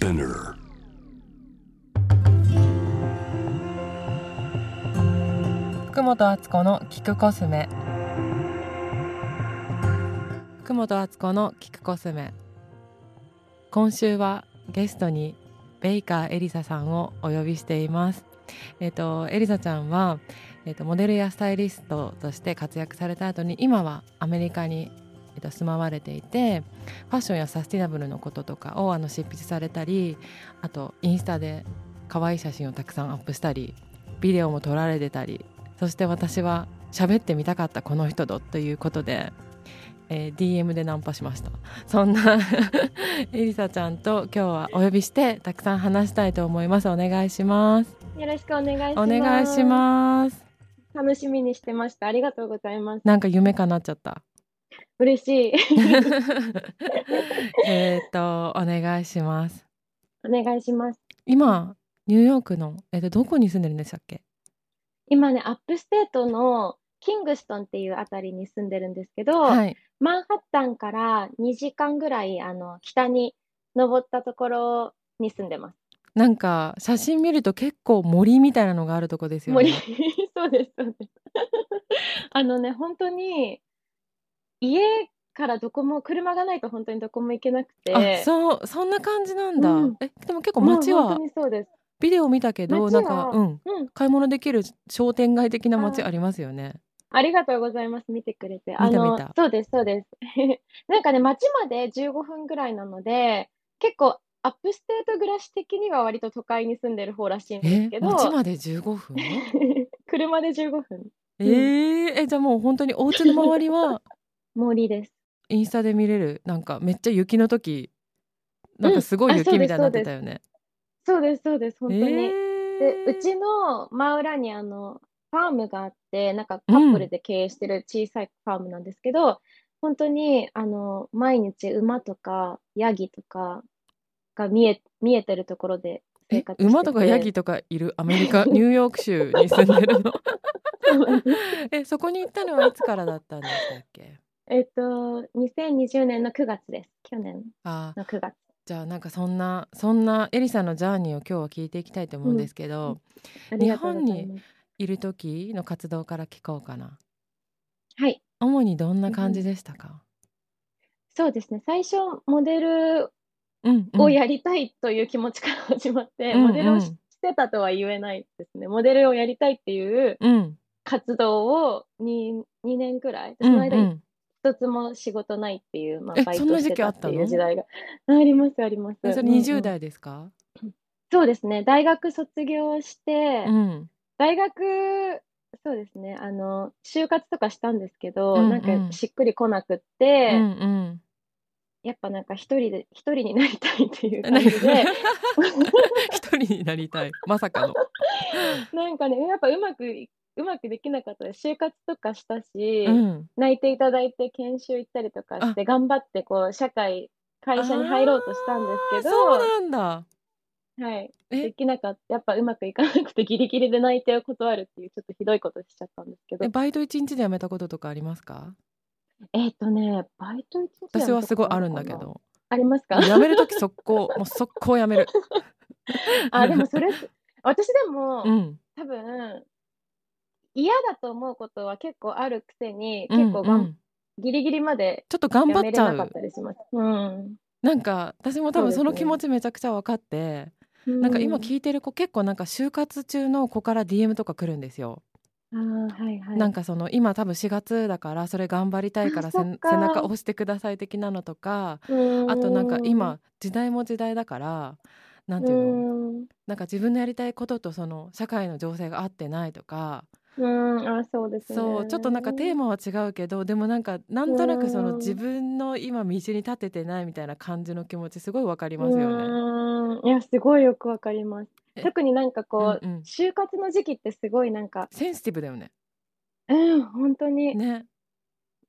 Spinner. 福本敦子の聞くコスメ。福本敦子の聞くコスメ。今週はゲストにベイカーエリサさんをお呼びしています。えっ、とエリサちゃんはえっ、とモデルやスタイリストとして活躍された後に今はアメリカにえっと住まわれていてファッションやサスティナブルのこととかをあの執筆されたりあとインスタで可愛い写真をたくさんアップしたりビデオも撮られてたりそして私は喋ってみたかったこの人とということで、えー DM でナンパしましたそんな エリサちゃんと今日はお呼びしてたくさん話したいと思いますお願いしますよろしくお願いしおます。願いしますす。楽しみにしてました。ありがとうございます。なんか夢叶っちゃった嬉しい。えっとお願いしますお願いします。今ニューヨークの、えっとどこに住んでるんでしたっけ？今ね、アップステートのキングストンっていうあたりに住んでるんですけど、はいマンハッタンから2時間ぐらいあの北に登ったところに住んでます。なんか写真見ると結構森みたいなのがあるとこですよ森ね。そうです、そうです。あのね、本当に家からどこも車がないと本当にどこも行けなくて、あそうそんな感じなんだ、うん。えでも結構街はそうです。ビデオ見たけどなんかうん。うん、買い物できる商店街的な街ありますよね。ありがとうございます。見てくれて。見たあのそうです、そうです。なんかね、街まで15分ぐらいなので、結構 upstate 暮らし的には割と都会に住んでる方らしいんですえけど、街まで15分？車で15分。えー、えじゃあもう本当にお家の周りは森です。インスタで見れる？なんかめっちゃ雪の時なんかすごい雪みたいになってたよね、そうです、そうです、本当に。えで、うちの真裏にあの、ファームがあって、なんかカップルで経営してる小さいファームなんですけど、本当に、あの、毎日馬とかヤギとかが見え、見えてるところで生え活してて。馬とかヤギとかいる？アメリカ？ニューヨーク州に住んでるの？えそこに行ったのはいつからだったんでしたっけ？えっと、2020年の9月です。去年あの9月。じゃあなんかそんなそんなエリさんのジャーニーを今日は聞いていきたいと思うんですけど、うござい日本ます。いる時の活動から聞こうかな？はい。主にどんな感じでしたか、そうですね。最初、モデルうんうん、をやりたいという気持ちから始まって、うんモデルをしてたとは言えないですね。モデルをやりたいっていううん活動を 2, 2年くらい、うんその間にうん一つも仕事ないっていう、まあ、バイトしてたっ時期あっていう時代が。あります、あります。えそれうんうん。20代ですか、そうですね。大学卒業して、うん。大学、そうですね。あの、就活とかしたんですけど、うんうん。なんかしっくりこなくって、うんうん。やっぱなんか一人で、一人になりたいっていう感じで、一人になりたい。まさかの。なんかね、やっぱうまくい、うまくできなかったです。就活とかしたし、うん。泣いていただいて研修行ったりとかして、頑張ってこう、社会、会社に入ろうとしたんですけあーそうど、なんだ。はい。え？できなかった。やっぱうまくいかなくてギリギリで内定を断るっていうちょっとひどいことしちゃったんですけど。え。バイト一日で辞めたこととかありますか？えっ、とね、バイト一日私はすごいあるんだけど。ありますか？辞める時速攻もう速攻辞める。あ、でもそれ、私でも、うん。多分、嫌だと思うことは結構あるくせに、うん結構がん、うん。ギリギリまでちょっと頑張やっちゃう。たりします。うん。なんか私も多分その気持ちめちゃくちゃ分かって、なんか今聞いてる子結構なんか就活中の子から DM とか来るんですよ、あーはいはい。なんかその今多分4月だからそれ頑張りたいから背中押してください的なのとかうん、あとなんか今時代も時代だからなんていうの？うん、なんか自分のやりたいこととその社会の情勢が合ってないとかうん、あ、そうですね。そうちょっとなんかテーマは違うけどでもなんかなんとなくそのうん自分の今道に立ててないみたいな感じの気持ちすごいわかりますよね。うん、いや、すごいよくわかります。え？特になんかこう、うんうん就活の時期ってすごいなんか、センシティブだよね。うん、本当に。ね。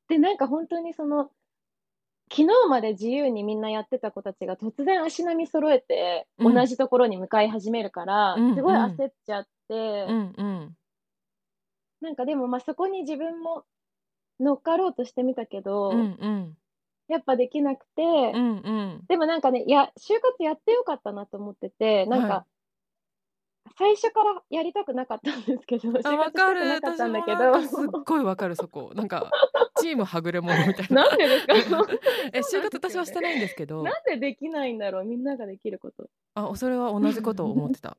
で、なんか本当にその、昨日まで自由にみんなやってた子たちが突然足並み揃えて、うん同じところに向かい始めるから、うんすごい焦っちゃって、うんうん。なんかでもまあそこに自分も乗っかろうとしてみたけど、うんうん。やっぱできなくて、うんうん。でもなんかね、いや、就活やってよかったなと思ってて、なんはか、最初からやりたくなかったんですけど、就活したくかる。なかったんだけ私もなんかすっど、ごいわかるそこ。なんかチームはぐれ者みたいな。なんでですか？え就活私はしてないんですけど。なんでできないんだろうみんなができること。あそれは同じことを思ってた。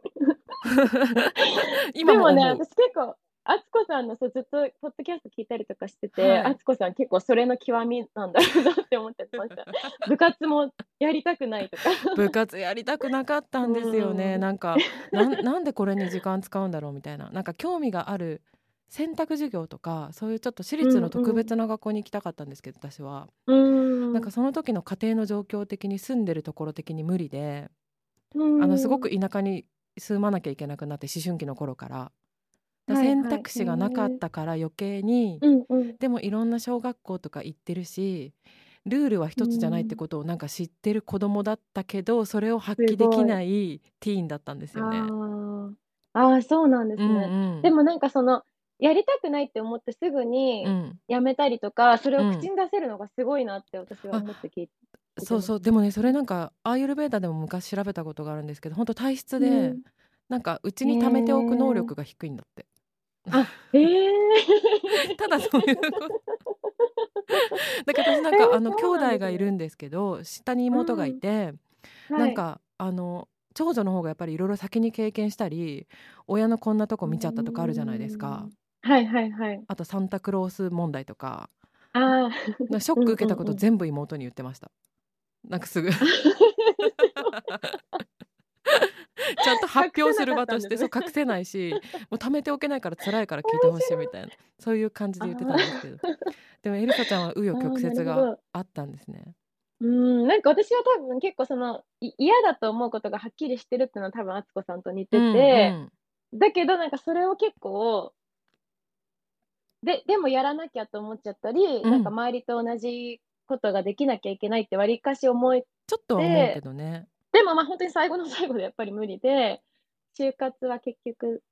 今もでもね、私結構、あつこさんのそうずっとポッドキャスト聞いたりとかしてて、はいあつこさん結構それの極みなんだろうなって思ってました。部活もやりたくないとか。部活やりたくなかったんですよね、うんなんかなんなんでこれに時間使うんだろうみたいななんか興味がある選択授業とかそういうちょっと私立の特別な学校に行きたかったんですけど、私はうーん。なんかその時の家庭の状況的に住んでるところ的に無理で、うんあのすごく田舎に住まなきゃいけなくなって思春期の頃から選択肢がなかったから余計に、うんうん。でもいろんな小学校とか行ってるしルールは一つじゃないってことをなんか知ってる子供だったけどそれを発揮できないティーンだったんですよね。あーあー、そうなんですうんね。うんでもなんかその、やりたくないって思ってすぐにうん、やめたりとか、それをうん口に出せるのがすごいなって私は思って聞いて。そうそうでもねそれなんかアーユルベーダでも昔調べたことがあるんですけど本当体質で、うんなんかうちに貯めておく能力が低いんだって。あ、ええ。ただそういうこと。だから私なんか、えーあの兄弟がいるんですけど下に妹がいて、なんかあの長女の方がやっぱりいろいろ先に経験したり親のこんなとこ見ちゃったとかあるじゃないですか。はいはいはい。あとサンタクロース問題とか。ああ。ショック受けたことうんうんうん。全部妹に言ってました。なんかすぐ ちゃんと発表する場としてそう隠せないし もう貯めておけないから辛いから聞いてほしいみたいなそういう感じで言ってたんですけど。でもエリサちゃんは紆余曲折がど。あったんですね。うん、なんか私は多分結構そのい嫌だと思うことがはっきりしてるっていうのは多分敦子さんと似てて、だけどなんかそれを結構ででもやらなきゃと思っちゃったり、うん。なんか周りと同じことができなきゃいけないってわりかし思いちょっとは思うけどね。でもまあ本当に最後の最後でやっぱり無理で就活は結局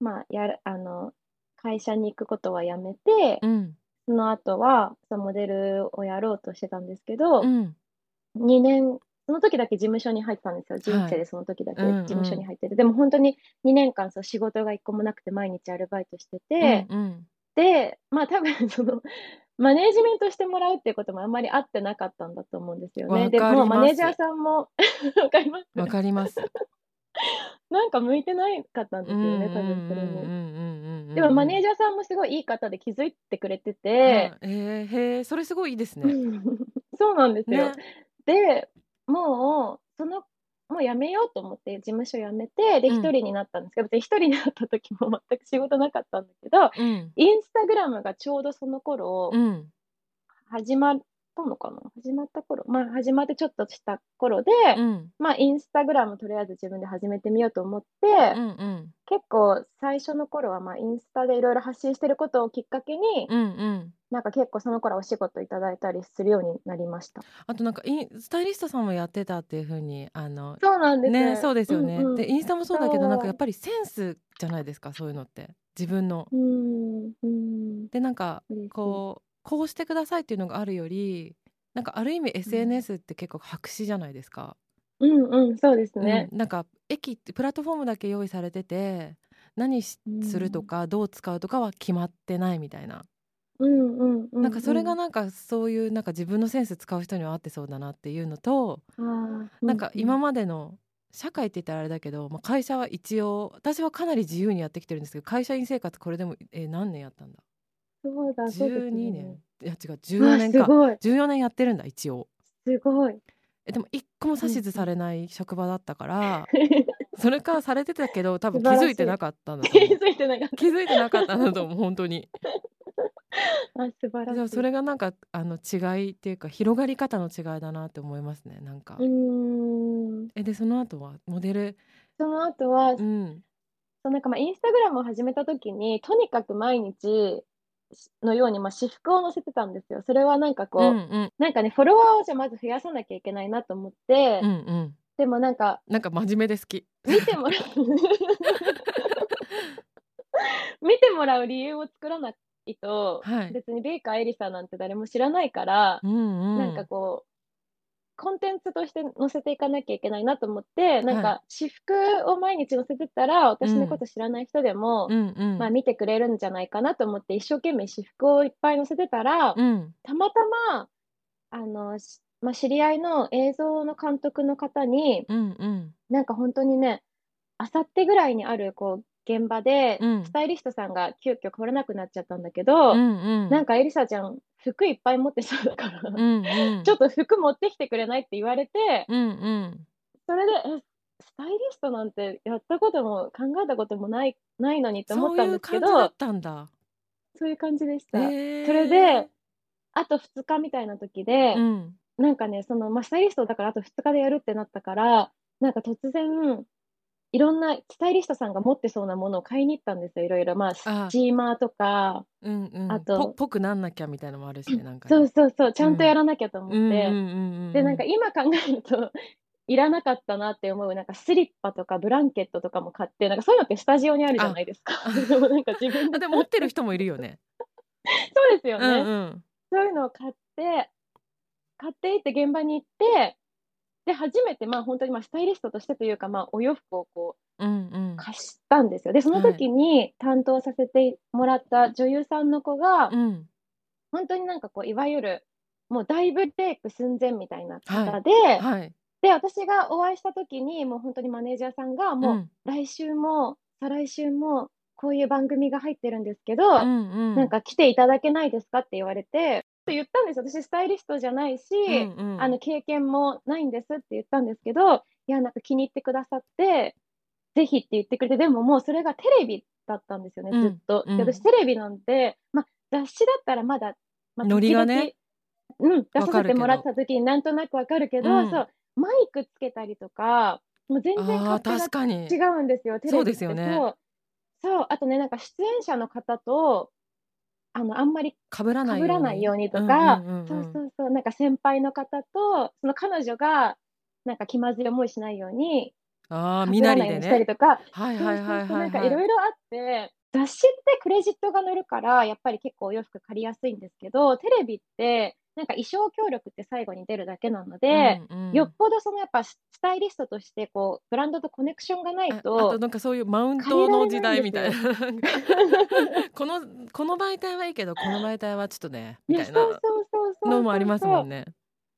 まあやるあの会社に行くことはやめて、うん。その後はそのモデルをやろうとしてたんですけど、うん。2年、その時だけ事務所に入ってたんですよ。人生でその時だけうんうん。事務所に入ってて。でも本当に2年間そう仕事が一個もなくて毎日アルバイトしてて、うんうん。で、まあ多分その、マネージメントしてもらうっていうこともあんまり合ってなかったんだと思うんですよね。でもうマネージャーさんも、わかりますわかります。なんか向いてないかったんですよね、多分それに。にでもマネージジャーさんもすごいいい方で気づいてくれてャて、えー、へえそれすごいいいですね。そうなんですよ。ねで、もう、その、もう辞めようと思って、事務所辞めて、で、うん。一人になったんですけど、別に一人になった時も 全く仕事なかったんだけど、うん。インスタグラムがちょうどその頃う、ん。始まったのかな？始まった頃。まあ、始まってちょっとした頃で、うん。まあ、インスタグラムとりあえず自分で始めてみようと思って、うんうん。結構最初の頃は、まあ、インスタでいろいろ発信してることをきっかけに、うんうん。なんか結構その頃はお仕事いただいたりするようになりました。あとなんかインスタイリストさんもやってたっていう風にあのそうなんです。ねそうですよね、うんうんでインスタもそうだけどなんかやっぱりセンスじゃないですかそういうのって。自分の。うん、うん、でなんかこうこうしてくださいっていうのがあるよりなんかある意味 SNS って結構白紙じゃないですか、うんうん、そうですね。うん、なんか駅ってプラットフォームだけ用意されてて何するとかどう使うとかは決まってないみたいな、うんうんうん。なんかそれがな、なんかそういうなんか自分のセンス使う人には合ってそうだなっていうのと、あー。なんか今うまでの社会って言ったらあれだけど、まあ、会社は一応私はかなり自由にやってきてるんですけど会社員生活これでも、えー何年やったんだ？そうだ、そうです12ね。年。いや違う14年か。わすごい、14年やってるんだ一応。すごい。えでも一個も指図されない職場だったから それからされてたけど多分気づいてなかったんだと気思う。づいてなかっ気づいてなかったんだと思う本当に。た。あ、素晴らしい。それがなんかあの違いっていうか広がり方の違いだなって思いますねなんか、うーん。えでその後はモデル？その後は、うん。そうなんかまあインスタグラムを始めた時に、とにかく毎日のようにまあ私服を載せてたんですよ。それはなんかこう、うんうんなんかね、フォロワーをじゃあまず増やさなきゃいけないなと思って、うんうんでもなんか、なんか真面目で好き見てもらう 見てもらう理由を作らないと、はい。別にベイカーエリサなんて誰も知らないから、うんうん。なんかこう、コンテンツとして載せていかなきゃいけないなと思って、なんはか私服を毎日載せてったら、私のこと知らない人でも、うんうん。まあ見てくれるんじゃないかなと思って、一生懸命私服をいっぱい載せてたら、うん。たまたま、あの、しまあ、知り合いの映像の監督の方に、うんうん。なんか本当にね、あさってぐらいにあるこう現場で、うんスタイリストさんが急遽来れなくなっちゃったんだけど、うんうん。なんかエリサちゃん、服いっぱい持ってそうだから、うんうん。ちょっと服持ってきてくれないって言われて、うんうん。それで、え、スタイリストなんてやったことも考えたこともない、ないのにって思ったんですけど、感じだったんだ。そういう感じでした。それで、あと2日みたいな時で、うん。なんかね、その、まあ、スタイリストだからあと2日でやるってなったから、なんか突然、いろんなスタイリストさんが持ってそうなものを買いに行ったんですよ、いろいろ。まあ、スあチーマーとか、うんうん。あとぽぽくなんなきゃみたいなのもあるしね、なんかそうね。そうそう、ちゃんとやらなきゃと思って。で、なんか今考えると、いらなかったなって思う、なんかスリッパとかブランケットとかも買って、なんかそういうのってスタジオにあるじゃないですか。でもなんか自分であ、でも持ってる人もいるよね。そうですようね。んうん。そういうのを買って、買っていって現場に行って、で、初めて、まあ本当にまあスタイリストとしてというか、まあお洋服をこう貸したんですよ。で、その時に担当させてもらった女優さんの子が、うん。本当になんかこう、いわゆる、もう大ブレイク寸前みたいな方で、はい。で、私がお会いした時に、もう本当にマネージャーさんが、もう、うん来週も、再来週も、こういう番組が入ってるんですけど、うんうん。なんか来ていただけないですかって言われて、言ったんですよ。私スタイリストじゃないし、うんうん、あの、経験もないんですって言ったんですけど、いや、なんか気に入ってくださって、ぜひって言ってくれて、でももうそれがテレビだったんですよね、うんずっと。うんで私テレビなんて、まあ、雑誌だったらまだ、まあ、ノリがねうん、出させてもらった時になんとなくわかるけど、うんそう、マイクつけたりとか、もう全然勝手が確かに違うんですよ、テレビ。そうですよね。そう、あとね、なんか出演者の方と、あの、あんまり被らない被らないようにとか、そうそうそう、なんか先輩の方と、その彼女が、なんか気まずい思いしないように、ああ被身なりでらないようにしたりねとか、はいはいはいはない。んかはいいろいろあって、雑誌ってクレジットが載るから、やっぱり結構お洋服借りやすいんですけど、テレビって、なんか衣装協力って最後に出るだけなので、うんうん。よっぽどそのやっぱスタイリストとしてこうブランドとコネクションがないああととなんかそういうマウントの時代みたいな。このこの媒体はいいけどこの媒体はちょっとねみたいなのもありますもんね。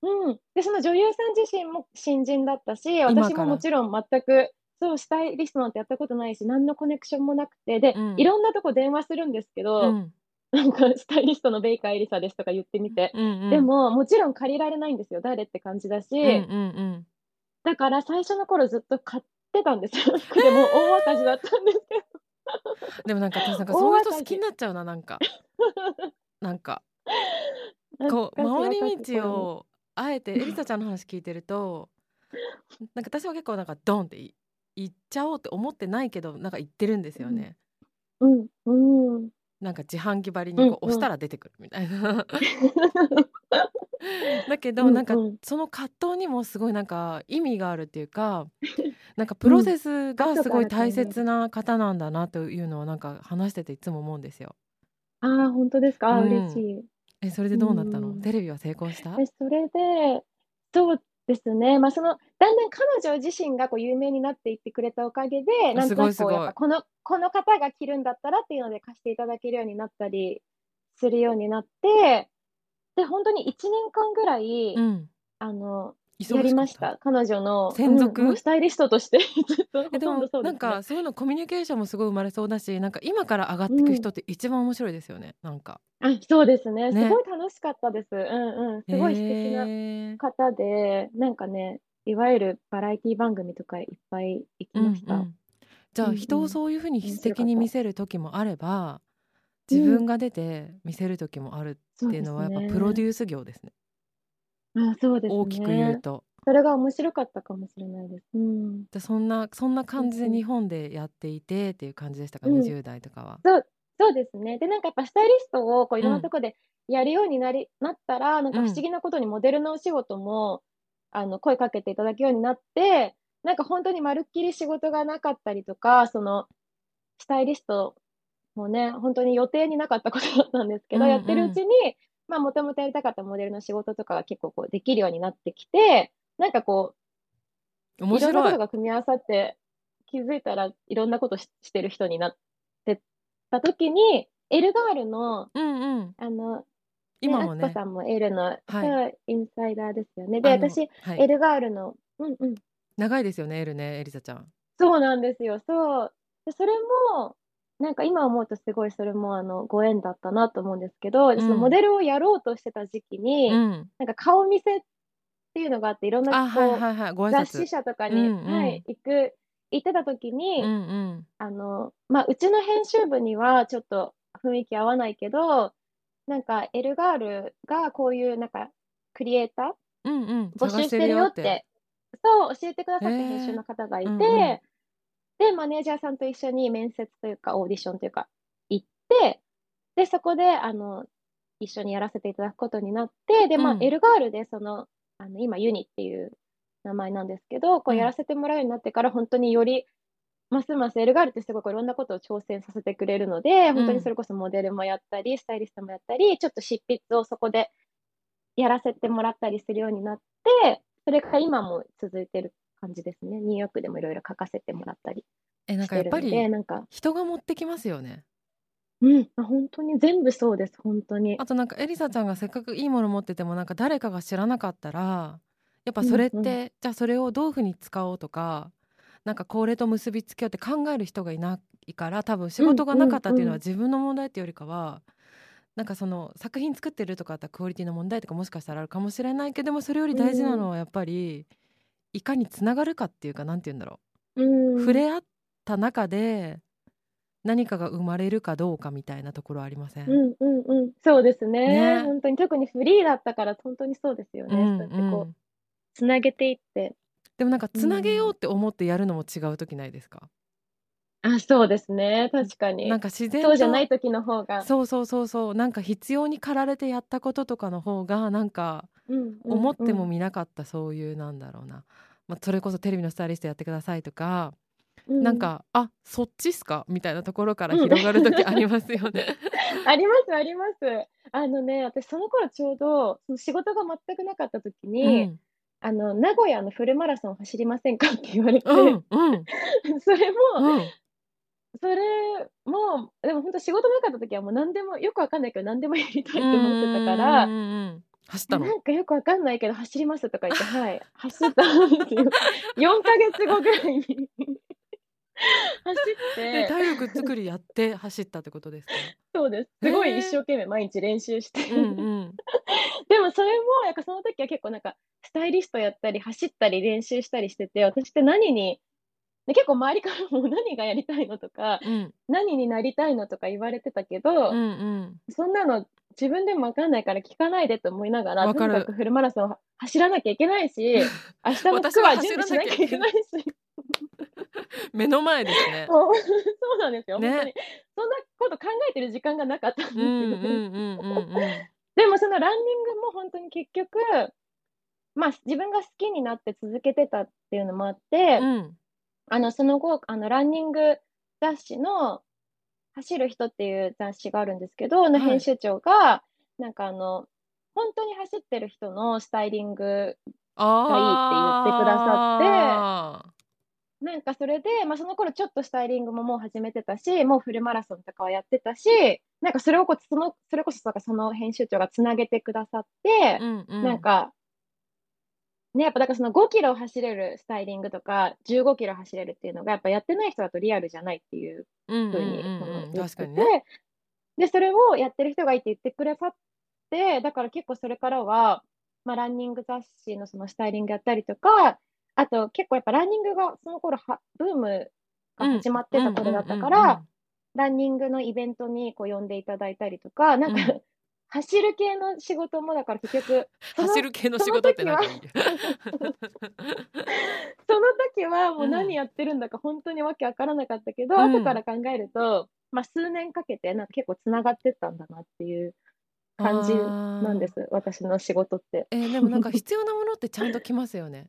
うん、でその女優さん自身も新人だったし私ももちろん全くそうスタイリストなんてやったことないし何のコネクションもなくて。で、うん。いろんなとこ電話するんですけど、うんなんかスタイリストのベイカーエリサですとか言ってみて、うんうん、でももちろん借りられないんですよ。誰って感じだし、うんうんだから最初の頃ずっと買ってたんですよ。服 でも大赤字だったんですけど。うん、でもなんか私なんかそういう人好きになっちゃうななんか。なんか。こう回り道をあえてエリサちゃんの話聞いてるとなんか私は結構なんかドンってい行っちゃおうって思ってないけどなんか行ってるんですよね。うん。うんなんか自販機張りにこう押したら出てくるみたいな。だけどうんなんかうん。その葛藤にもすごいなんか意味があるっていうか なんかプロセスがすごい大切な方なんだなというのをなんか話してていつも思うんですよ。ああ本当ですか、うん。嬉しい。えそれでどうなったの？うん。テレビは成功した？で、それで、そうですね、まあ、その、だんだん彼女自身がこう有名になっていってくれたおかげで、なんとなくこう、この、この方が着るんだったらっていうので貸していただけるようになったりするようになって、で、本当に1年間ぐらい、うん、あの、やりました。彼女の、専属？うんスタイリストとして でも。なんかそういうのコミュニケーションもすごい生まれそうだしなんか今から上がっていく人って一番面白いですよね、なんか。あ、そうですね。ねすごい楽しかったです。うんうん。すごい素敵な方で、なんかね、いわゆるバラエティ番組とかいっぱい行きました。うんうんじゃあうんうん人をそういうふうに素敵に見せる時もあれば自分が出て見せる時もあるっていうのはやっぱプロデュース業ですねあ、そうですね。大きく言うと。それが面白かったかもしれないです。うん。でそんなそんな感じで日本でやっていてっていう感じでしたか、うん20代とかは。そう、そうですね。で、なんかやっぱスタイリストをこういろんうなんとこでやるようになり、なったら、なんか不思議なことにモデルのお仕事も、あの、声かけていただくようになって、なんか本当にまるっきり仕事がなかったりとか、その、スタイリストもうね、本当に予定になかったことだったんですけど、うんうんやってるうちに、まあ、もともとやりたかったモデルの仕事とかが結構こうできるようになってきて、なんかこう、面いろんなこ白い。とが組み合わさって、気づいたらいろんなことししてる人になってった時に、エルガールの、うんうん。あの、今もね。ねあつこさんもエルの、はいインサイダーですよね。で、私、はいエルガールの、うんうん、長いですよね、エルね、エリザちゃん。そうなんですよ。そう。で、それも、なんか今思うとすごいそれもあのご縁だったなと思うんですけど、んそのモデルをやろうとしてた時期に、うん。なんか顔見せっていうのがあって、いろんあ、なこう、はいはいはい。雑誌拶。社とかに、うんうんはい、行く、行ってた時に、うんうん。あの、まあ、うちの編集部にはちょっと雰囲気合わないけど、なんかエルガールがこういうなんかクリエイターうんうん。募集してるよって、そう、教えてくださった編集の方がいて、へーうんうんで、マネージャーさんと一緒に面接というか、オーディションというか、行って、で、そこで、あの、一緒にやらせていただくことになって、で、まあ、うん。エルガールで、その、あの、今、ユニっていう名前なんですけど、こううんやらせてもらうようになってから、本当により、ますますエルガールってすごくいろんなことを挑戦させてくれるので、本当にそれこそモデルもやったり、スタイリストもやったり、ちょっと執筆をそこでやらせてもらったりするようになって、それから今も続いてる感じですね。ニューヨークでもいろいろ書かせてもらったりえ、なんしてるので、かやっぱりなんか、人が持ってきますよね。うん、あ本当に全部そうです、本当に。あとなんかエリサちゃんがせっかくいいもの持っててもなんか誰かが知らなかったらやっぱそれって、うんうんじゃあそれをどういうふうに使おうとかなんかこれと結びつけようって考える人がいないから多分仕事がなかったっていうのはうんうん自分の問題っていうよりかは、なんかその作品作ってるとかだったらクオリティの問題とかもしかしたらあるかもしれないけどもそれより大事なのはやっぱりいかにつながるかっていうかなんて言うんだろう。ん、う、触れ合った中で何かが生まれるかどうかみたいなところありません、うんうんうん、そうですね。ね。本当に特にフリーだったから本当にそうですよね。うんそうやってこうんう、つなげていって。でもなんかつなげようって思ってやるのも違う時ないですか、あ、そうですね、確かに。なんか自然とそうじゃない時の方が。そうそうそうそう。なんか必要に駆られてやったこととかの方がなんかうんうん思ってもうん見なかったそういうなんだろうな、まあ、それこそテレビのスタイリストやってくださいとか、うん。なんかあそっちっすか？みたいなところから広がる時 ありますよね。あります、あります。あのね、私その頃ちょうど、その仕事が全くなかった時うに、ん。あの、名古屋のフルマラソン走りませんかって言われて、うんうん。それも、うん。それも、でも本当仕事なかった時はもう何でも、よくわかんないけど何でもやりたいって思ってたから、走ったの。なんかよくわかんないけど走りますとか言って、はい、走ったんですよ。4ヶ月後ぐらいに。走っでて、体力作りやって走ったってことですか？そうです。すごい一生懸命毎日練習して。うんうん。でもそれも、やっぱその時は結構なんか、スタイリストやったり、走ったり練習したりしてて、私って何に、で結構周りからも何がやりたいのとか、うん。何になりたいのとか言われてたけど、うんうん。そんなの自分でもわかんないから聞かないでと思いながら、とにかくフルマラソンを走らなきゃいけないし、明日の私は服は準備しなきゃいけないし、目の前ですね。そうなんですよ、ね。本当に。そんなこと考えてる時間がなかったんですよ。うんうんね。うんうんうん。でもそのランニングも本当に結局、まあ自分が好きになって続けてたっていうのもあって、うんあの、その後、あの、ランニング雑誌の、走る人っていう雑誌があるんですけど、のはい。編集長が、なんかあの、本当に走ってる人のスタイリング、あなんかそれで、まあその頃ちょっとスタイリングももう始めてたし、もうフルマラソンとかはやってたし、なんかそれをこう、その、それこそその編集長がつなげてくださってー、うんうん。なんか、ね、やっぱだからその5キロ走れるスタイリングとか、15キロ走れるっていうのが、やっぱやってない人だとリアルじゃないっていうふうに、うんそのうん言ってて、ね。で、それをやってる人がいて言ってくださって、だから結構それからは、まあ、ランニング雑誌のそのスタイリングやったりとか、あと結構やっぱランニングがその頃は、ブームが始まってた頃だったから、ランニングのイベントにこう呼んでいただいたりとか、なんか、うん走る系の仕事もだから結局、走る系の仕事ってなんかいい。その時はもううん何やってるんだか本当にわけわからなかったけど、うん後から考えると、まあ数年かけてなんか結構つながってったんだなっていう感じなんです、私の仕事って。えーでもなんか必要なものってちゃんときますよね。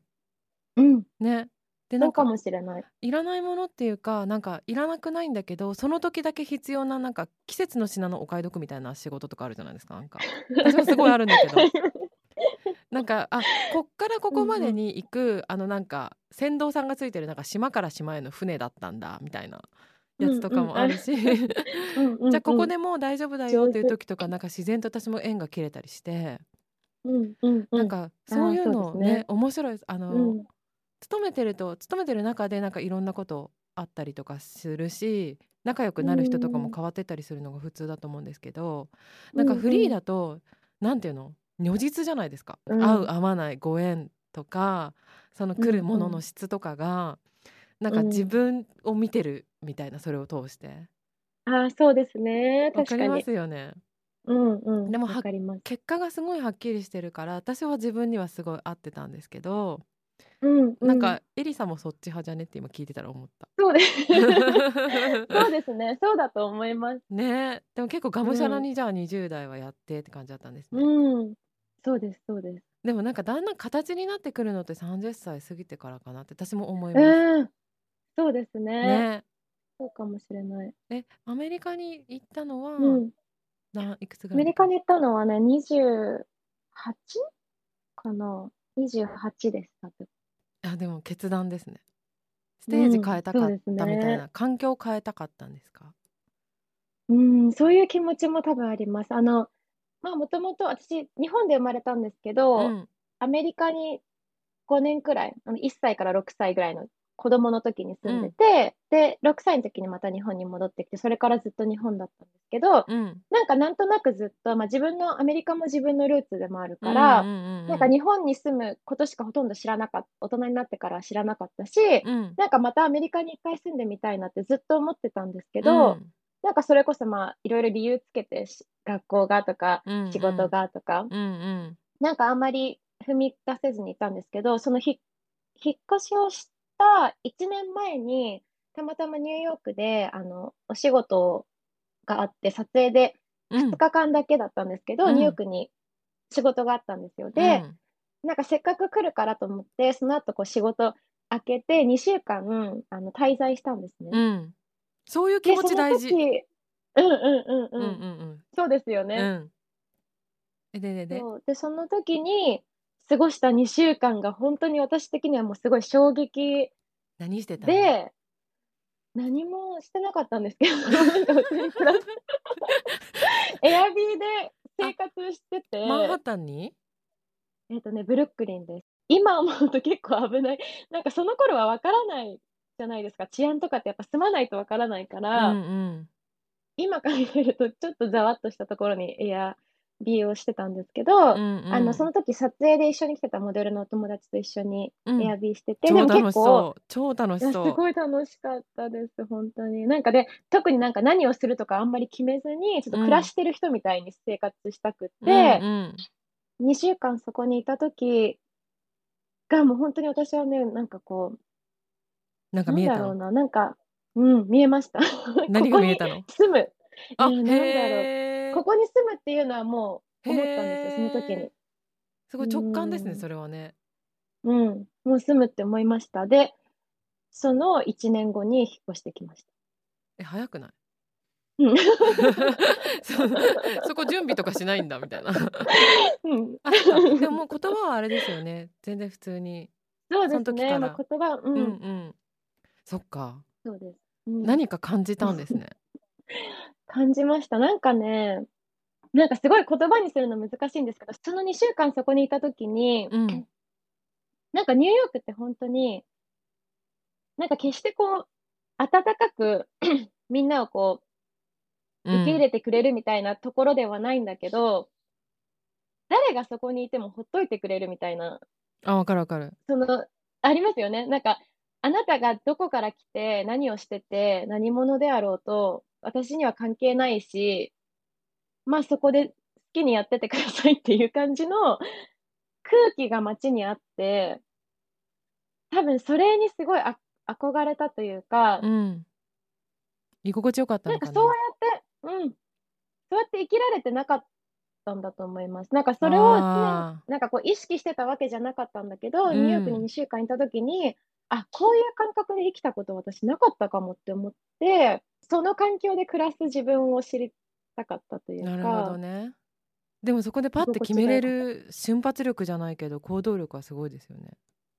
うん。ね。でそうかもしれない。いらないものっていうかなんかいらなくないんだけどその時だけ必要ななんか季節の品のお買い得みたいな仕事とかあるじゃないですかなんか。私もすごいあるんだけど。なんかあこっからここまでに行くあのなんか船頭さんがついてるなんか島から島への船だったんだみたいなやつとかもあるし、うんうんじゃあここで、でもう大丈夫だよっていう時とかなんか自然と私も縁が切れたりして、うんうんうん、なんかそういうのねそうですね。面白いあの、うん勤めてると勤めてる中でなんかいろんなことあったりとかするし仲良くなる人とかも変わってったりするのが普通だと思うんですけど、なんかフリーだと、なんていうの？如実じゃないですか、うん。合う合わないご縁とかその来るものの質とかが、なんかうん自分を見てるみたいなそれを通して。ああそうですね。わかりま確かに。すよね。うんうん。でも。結果がすごいはっきりしてるから私は自分にはすごい合ってたんですけど、うん、うなんかエリさんもそっち派じゃねって今聞いてたら思った。そうです。そうですね。そうだと思います。ねえでも結構がむしゃらにじゃあ20代はやってって感じだったんですね、うん。そうですそうです。でもなんかだんだん形になってくるのって30歳過ぎてからかなって私も思います、うん。そうですね。ねそうかもしれない。えアメリカに行ったのは、うん。ないくつぐアらいメリカに行ったのはね、28かな ?28 です、多分。あでも決断ですねステージ変えたかったみたいなうんねみたいな、環境を変えたかったんですか？うん、そういう気持ちも多分あります。あの、まあ、もともと私、日本で生まれたんですけど、うんアメリカに5年くらい、あの1歳から6歳ぐらいの子供の時に住んでて、で、6歳の時にまた日本に戻ってきて、それからずっと日本だったんですけど、うん。なんかなんとなくずっと、まあ、自分の、アメリカも自分のルーツでもあるから、うんうんうんうん。なんか日本に住むことしかほとんど知らなかった、大人になってからは知らなかったし、うん。なんかまたアメリカに一回住んでみたいなってずっと思ってたんですけど、なんかそれこそまあいろいろ理由つけてし学校がとかうんうん。仕事がとか、うんうん。なんかあんまり踏み出せずにいたんですけど、そのひ引っ越しをした1年前にたまたまニューヨークであのお仕事があって撮影でうん。2日間だけだったんですけど、うん。ニューヨークに仕事があったんですよ。で、なんかせっかく来るからと思って、その後こう仕事開けて2週間あの滞在したんですね。うん。うんそういう気で、持ち大事。時、うんうんうんううんん。うんそうですよね。うん。ででで。で、その時に過ごした2週間が本当に私的にはもうすごい衝撃何してたの？で、何もしてなかったんですけど、エアビーで生活してて、マンハッタンに？えっとね、ブルックリンです。今思うと結構危ない。なんかその頃はわからないじゃないですか。治安とかってやっぱ住まないとわからないから、うんうん今考えるとちょっとざわっとしたところにエアビーをしてたんですけど、うんうん。あの、その時撮影で一緒に来てたモデルのお友達と一緒にうん。エアビーしてて、超でも結構、楽しそう。超楽しそう。ごい楽しかったです、本当に。なんかで、特になんか何をするとかあんまり決めずに、ちょっと暮らしてる人みたいに生活したくって、うん2週間そこにいた時がもう本当に私はね、なんかこなんう、なんか見えたの？だろうな、なんか、うん、見えました。何が見えたの？ここに住む。あえーなんだろうここに住むっていうのはもう思ったんですよ、その時に。すごい直感ですねうん。それはね。うん、もう住むって思いました。で、その1年後に引っ越してきました。え早くない？うん。そそこ準備とかしないんだみたいな。でももう言葉はあれですよね。全然普通に。そうですね。言葉、う、うんんうん。そっか。そうです。うん。何か感じたんですね感じました。なんかね、なんかすごい言葉にするの難しいんですけど、その2週間そこにいたときに、うんなんかニューヨークって本当に、なんか決してこう、温かく みんなをこう、受け入れてくれるみたいなところではないんだけど、誰がそこにいてもほっといてくれるみたいな、あわかるわかるその、ありますよね。なんか、あなたがどこから来て、何をしてて、何者であろうと、私には関係ないし、まあそこで好きにやっててくださいっていう感じの空気が街にあって、多分それにすごいあ憧れたというかう、ん。居心地よかったのかな。なんかそうやって、うん、そうやって生きられてなかったんだと思います。なんかそれを常にあなんかこう意識してたわけじゃなかったんだけど、うん。ニューヨークに2週間いた時に、あ、こういう感覚で生きたこと私なかったかもって思って、その環境で暮らす自分を知りたかったというなるほどか、ね。でもそこでパッて決めれる瞬発力じゃないけど行動力はすごいですよね。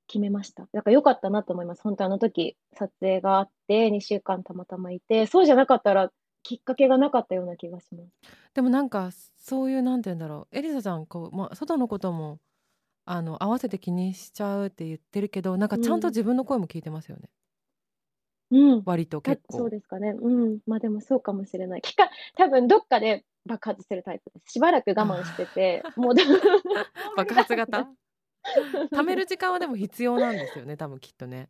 決めました。だから良かったなと思います。本当あの時、撮影があって、2週間たまたまいて、そうじゃなかったらきっかけがなかったような気がします。でもなんかそういうなんて言うんだろうエリザちゃんこう、まあ、外のこともあの合わせて気にしちゃうって言ってるけどなんかちゃんと自分の声も聞いてますよね、うん。割と結構そうですかね。うん。まあでもそうかもしれない。多分どっかで爆発するタイプです。しばらく我慢してて、もう 爆発型？貯める時間はでも必要なんですよね多分きっとね。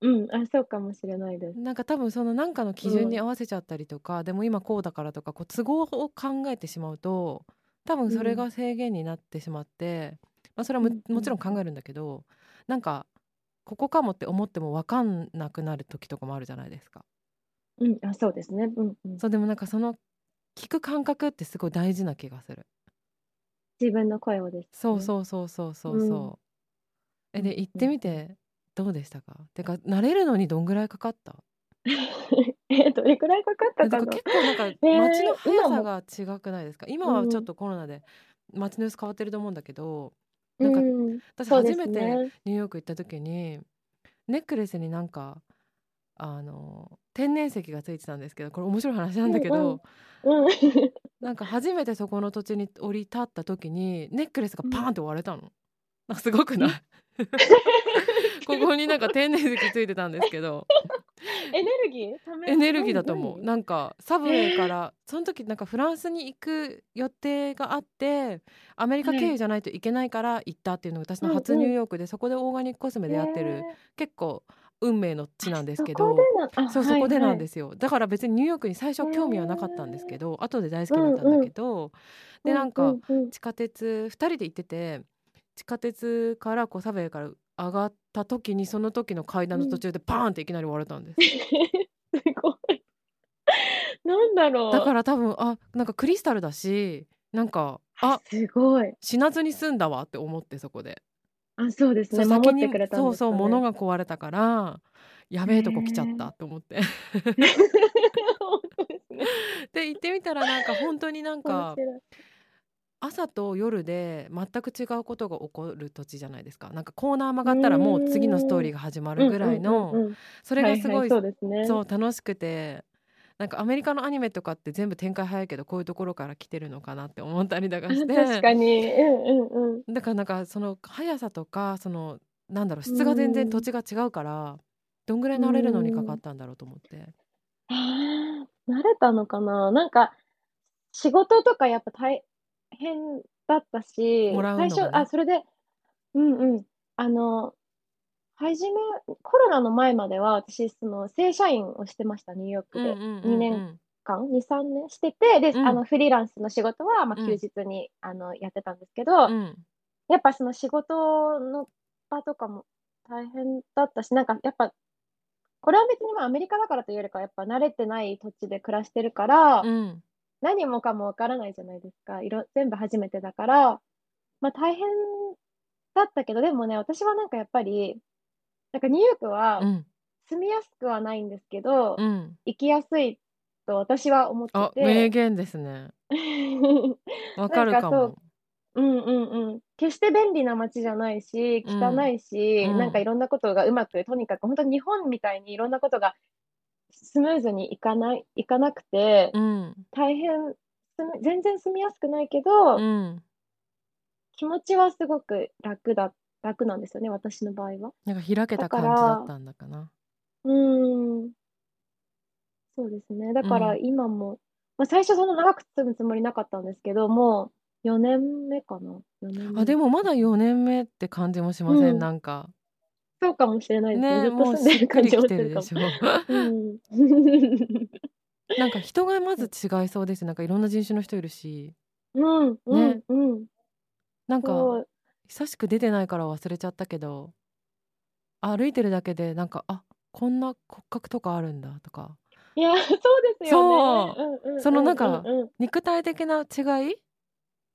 うん、あ、そうかもしれないです。なんか多分そのなんかの基準に合わせちゃったりとか、でも今こうだからとかこう都合を考えてしまうと多分それが制限になってしまって、まあ、それはも,、もちろん考えるんだけどなんかここかもって思っても分かんなくなる時とかもあるじゃないですか。うん、あ、そうですね。うん、うん。そうでもなんかその聞く感覚ってすごい大事な気がする。自分の声をです、ね。そうそうそうそうそうそう。うん、えで行ってみてどうでしたか？てか慣れるのにどんぐらいかかった？えどれくらいかかったかな？結構なんか 街の速さが違くないですか、えー、今はちょっとコロナで街の様子変わってると思うんだけど、なんか、私初めてニューヨーク行った時に、ネックレスになんかあの天然石がついてたんですけどこれ面白い話なんだけど、うんうん、なんか初めてそこの土地に降り立った時にネックレスがパーンって割れたの。なんかすごくない？ここになんか天然石ついてたんですけど エネルギーエネルギーだと思う。なんかサブウェイからその時なんかフランスに行く予定があってアメリカ経由じゃないといけないから行ったっていうのが私の初ニューヨークでそこでオーガニックコスメでやってる結構運命の地なんですけどそうそこでなんですよ、だから別にニューヨークに最初興味はなかったんですけど後で大好きになったんだけど、でなんか地下鉄2人で行ってて地下鉄からこうサブウェイから上がった時にその時の階段の途中でパーンっていきなり割れたんです。すごい。なんだろう。だから多分あなんかクリスタルだしなんかあすごい死なずに済んだわって思ってそこで。あそうですね守ってくれたんです、ね、そうそう物が壊れたからやべえとこ来ちゃったと思って。で行ってみたらなんか本当になんか朝と夜で全く違うことが起こる土地じゃないですか。なんかコーナー曲がったらもう次のストーリーが始まるぐらいのそれがすごいそう楽しくて。なんかアメリカのアニメとかって全部展開早いけどこういうところから来てるのかなって思ったりだかして。確かに、うんうんうん、だからなんかその速さとかそのなんだろう質が全然土地が違うからどんぐらい慣れるのにかかったんだろうと思って。慣れたのかな。なんか仕事とかやっぱ大変だったし、最初、あ、それで、うんうん。あの、はじめ、コロナの前までは、私、その、正社員をしてました、ニューヨークで。2年間、2、3年してて、で、うん、あの、フリーランスの仕事は、まあ、休日に、うん、あの、やってたんですけど、うん、やっぱその仕事の場とかも大変だったし、なんか、やっぱ、これは別にまあアメリカだからというよりか、やっぱ慣れてない土地で暮らしてるから、何もかもわからないじゃないですか。いろ、全部初めてだから、まあ大変だったけど、でもね、私はなんかやっぱり、なんかニューヨークは住みやすくはないんですけど、うん、行きやすいと私は思ってて。名言ですね。わかるかも。うんうんうん。決して便利な街じゃないし、汚いし、うん、なんかいろんなことがうまく、とにかく本当に日本みたいにいろんなことがスムーズにいかない、いかなくて、うん、大変、全然住みやすくないけど、うん、気持ちはすごく楽だ、楽なんですよね、私の場合は。なんか開けた感じだったんだかな。うん。そうですね。だから今も、うん、まあ、最初そんな長く住むつもりなかったんですけど、もう4年目かな。あ、でもまだ4年目って感じもしません、うん、なんか。そうかもしれないですね。ねずっと住んでる感じもするかも。うん、なんか人がまず違いそうです。なんかいろんな人種の人いるし。うん、ね、うん、なんか久しく出てないから忘れちゃったけど、歩いてるだけでなんかあこんな骨格とかあるんだとか。いやそうですよね。そう、そのなんか肉体的な違い、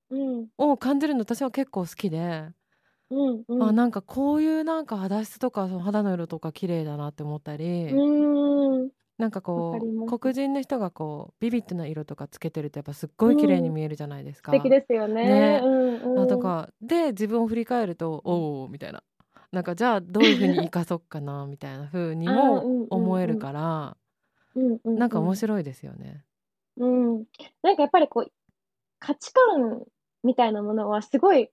うん、を感じるの私は結構好きで。うんうん。あなんかこういうなんか肌質とかその肌の色とか綺麗だなって思ったり、うーん。なんかわこう。黒人の人がこうビビッドな色とかつけてるとやっぱすっごい綺麗にうん。見えるじゃないです素敵か。ですよね。ね。うんうん。あとかで自分を振り返るとおおみたいななんかじゃあどういう風に生かそっかなみたいな風に ああ、もうんうん思えるうん。からうんうんなんか面うん。白いですよね。うん。なんかやっぱりこう、価値観みたいなものはすごい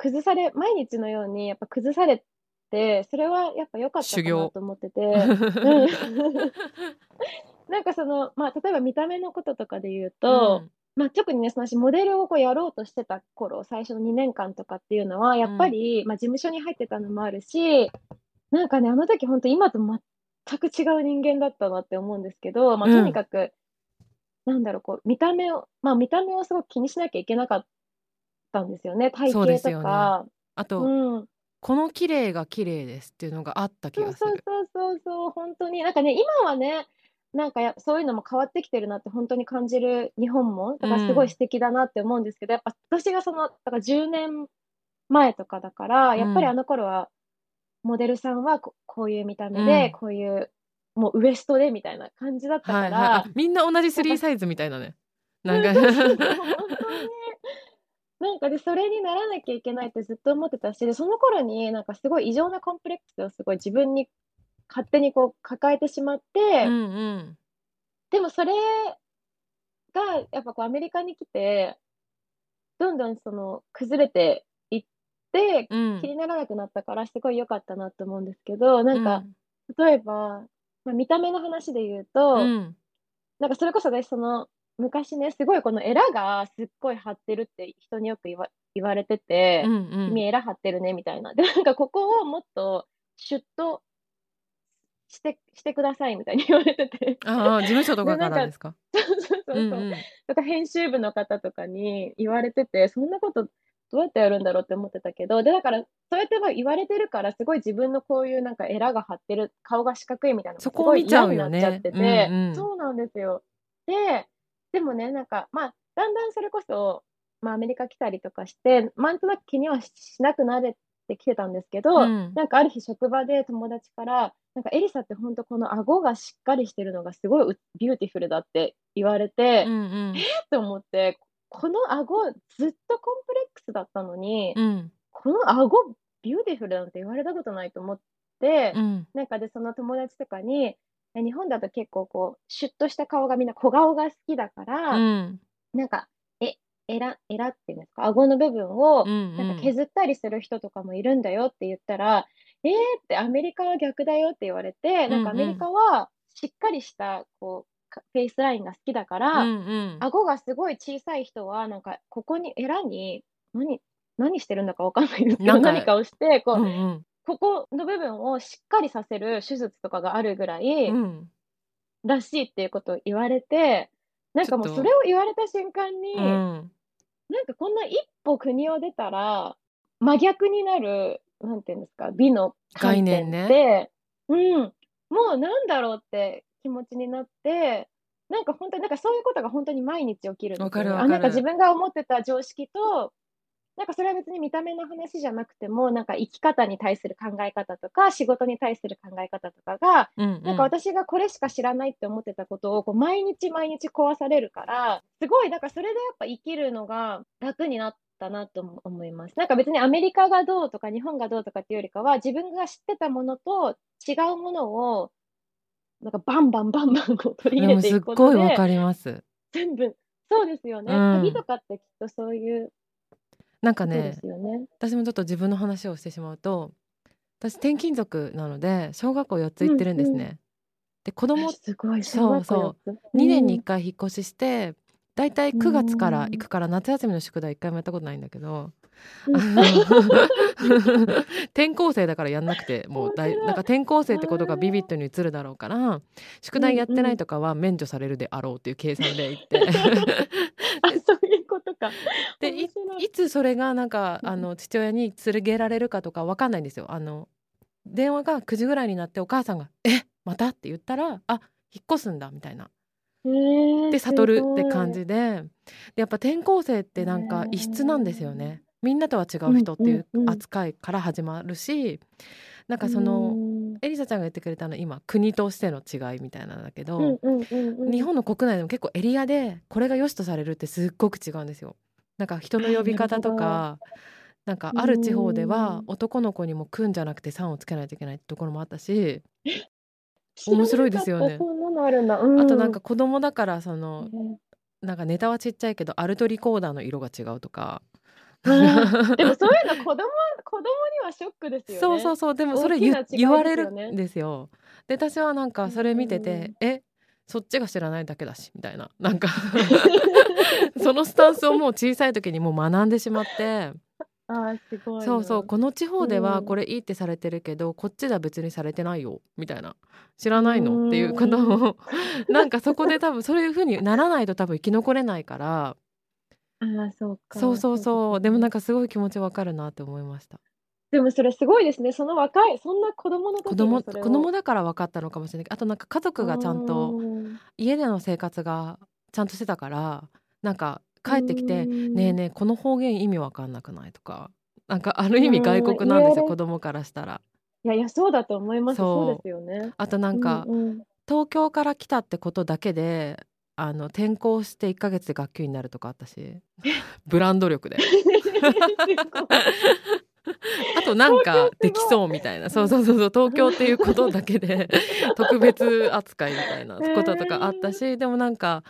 崩され毎日のようにやっぱ崩されて、それはやっぱ良かったかな。と思ってて。うん。なんかその、まあ、例えば見た目のこととかで言ううと、ん。まあ、特にね、その私モデルをこうやろうとしてた頃、最初の2年間とかっていうのは、やっぱうん。り、まあ、事務所に入ってたのもあるし、なんかね、あの時ほんと今と全く違う人間だったなって思うんですけど、まあ、うん。とにかく、なんだろう、こう見た目をまあ、見た目をすごく気にしなきゃいけなかったんですよね。体そうで型とすよね。か。あうとん。この綺麗が綺麗ですっていうのがあった気がする。そうそうそうそう、ほんとに。なんかね、今はね、なんかやそういうのも変わってきてるなってほんとに感じる日本も、だうからすごいん。素敵だなって思うんですけど、やっぱ私がその、だから10年前とかだから、うやっぱりあん。の頃は、モデルさんはここういう見たう目で、ん。こういうもうウエストでみたいな感じだったかはいはい。みんな同じなんか3サイズみたいなね。なんかうん、そうそうそう、ほんとに。なんかで、それにならなきゃいけないってずっと思ってたし、で、その頃になんかすごい異常なコンプレックスをすごい自分に勝手にこう抱えてしまっうて、んうん。でもそれがやっぱこうアメリカに来て、どんどんその崩れていって、うん。気にならなくなったからすごい良かったなと思うんですけど、なうんか、ん。例えば、ま、見た目の話で言ううと、ん。なんかそれこそ私その、昔ね、すごいこのエラがすっごい張ってるって人によく言わ言われてうて、んうん。君エラ張ってるねみたいな。で、なんかここをもっとシュッとしてしてくださいみたいに言われてて。ああ、事務所とで、かなんかからですか？そうそうそうそう。うんうん。とか編集部の方とかに言われてて、そんなことどうやってやるんだろうって思ってたけど、で、だからそうやってま、言われてるから、すごい自分のこういうなんかエラが張ってる、顔が四角いみたいなのそこを見ちゃうになっちゃっよね。そうなんですよ。で、でもね、なんか、ま、だんだんそれこそ、ま、アメリカ来たりとかして、なんとなく気にはししなくなれてきてたんですけうど、ん。なんかある日職場で友達から、なんかエリサってほんとこの顎がしっかりしてるのがすごいう beautiful だって言われうて、んうん。え！って思って、この顎ずっとコンプレックスだったのに、うん。この顎 beautiful なんて言われたことないと思って、うん。なんかで、その友達とかに、え、日本だと結構こうシュッとした顔がみんな小顔が好きだかうら、ん。なんか、えエラエラっていうんですか、顎の部分をうんなんかうん。削ったりする人とかもいるんだよって言ったら、ええってアメリカは逆だよって言われて、うんなんかアメリうん。カはしっかりしたこう、かフェイスラインが好きだかうら、んうん。顎がすごい小さい人はなんかここにエラに、何何してるんだかわかんないんですけど、何かをして、こう、うんうん。ここの部分をしっかりさせる手術とかがあるぐらういん。らしいっていうことを言われて、なんちょっとかもうそれを言われた瞬間に、うん。なんかこんな一歩国を出たら、真逆になる、なんていうんですか、美の概念ね。で、うん、もうなんだろうって気持ちになって、なんかほんとに、なんかそういうことがほんとに毎日起きるんですよね。あ、わかるわかなんか自る。分が思ってた常識と、なんかそれは別に見た目の話じゃなくても、なんか生き方に対する考え方とか、仕事に対する考え方とかが、うんなんかうん。私がこれしか知らないって思ってたことを、こう毎日毎日壊されるから、すごいなんかそれでやっぱ生きるのが楽になったなとも思います。なんか別にアメリカがどうとか日本がどうとかっていうよりかは、自分が知ってたものと違うものを、なんかバンバンバンバンこう取り入れていくことで、ごいわかります。全部そうですようね。旅とん。かってきっとそういうなんかね、ね。私もちょっと自分の話をしてしまうと、私転勤族なので、小学校4つ行ってうんうん。るんですね。で、子え、供すごい、小そう学校4そう、つ。う2年にん。1回引っ越しして、だいたいうー9月から行ん。くから夏休みの宿題1回もやったことないんだけど、うん。転校生だからやんなくて、もう面だいなん。か転校生あってことがビビッあ。ドに映るだろうから、宿う題やんうん。ってないとかは免除されるであろうっていう計算で行って。とか。で、いつそれがなんかうん。あの父親に連れげられるかとかわかんないんですよ。あの電話が9時ぐらいになってお母さんが「えまた?」って言ったら「あ引っ越すんだ」みたいな。です悟るって。感じで、でやっぱ転校生ってなんか異質なんですよへね。みんなとは違う人っていう扱いから始まるし、なんかその、エリサちゃんが言ってくれたのは今国としての違いみたいなんだけど、うんうんうんうん。日本の国内でも結構エリアでこれが良しとされるってすっごく違うんですよ。なんか人の呼び方とかなんかある地方では男の子にも「くん」じゃなくて「さん」をつけないといけないってところもあったし 面白いですよね。あるんだ、うん。あとなんか子供だからそのね。なんかネタはちっちゃいけどアルトリコーダーの色が違うとか。うん。でもそういうの 子供子供にはショックですよね。そうそうそう。でもそれ言,、ね。言われるんですよ。で私はなんかそれ見てて、えそっちが知らないだけだしみたいな。なんか そのスタンスをもう小さい時にもう学んでしまって。あーすごいな。そうそう。この地方でうん。はこれいいってされてるけど、こっちでは別にされてないよ。みたいな。知らないの？っていうことを。なんかそこで多分そういう風にならないと多分生き残れないからあーそうか。そうそうそうでもなんか。かすごい気持ちわかるなって思いましたでもそれすごいですね。その若いそんな子供の時に子供それを子供だから分かったのかもしれないけどあとなんか家族がちゃんとうん家での生活がちゃんとしてたからなんか帰ってきて「うんねえねえこの方言意味わかんなくない?」とかなんかある意味うん外国なんですよ子供からしたら。いやいやそうだと思います。そうそうですよね。あとなんか、うんうん東京から来たってことだけであの転校して1ヶ月で学級になるとかあったし。ブランド力で。あとなんかできそうみたいな。そうそうそうそう。東京っていうことだけで 特別扱いみたいなこととかあったし、でもなんか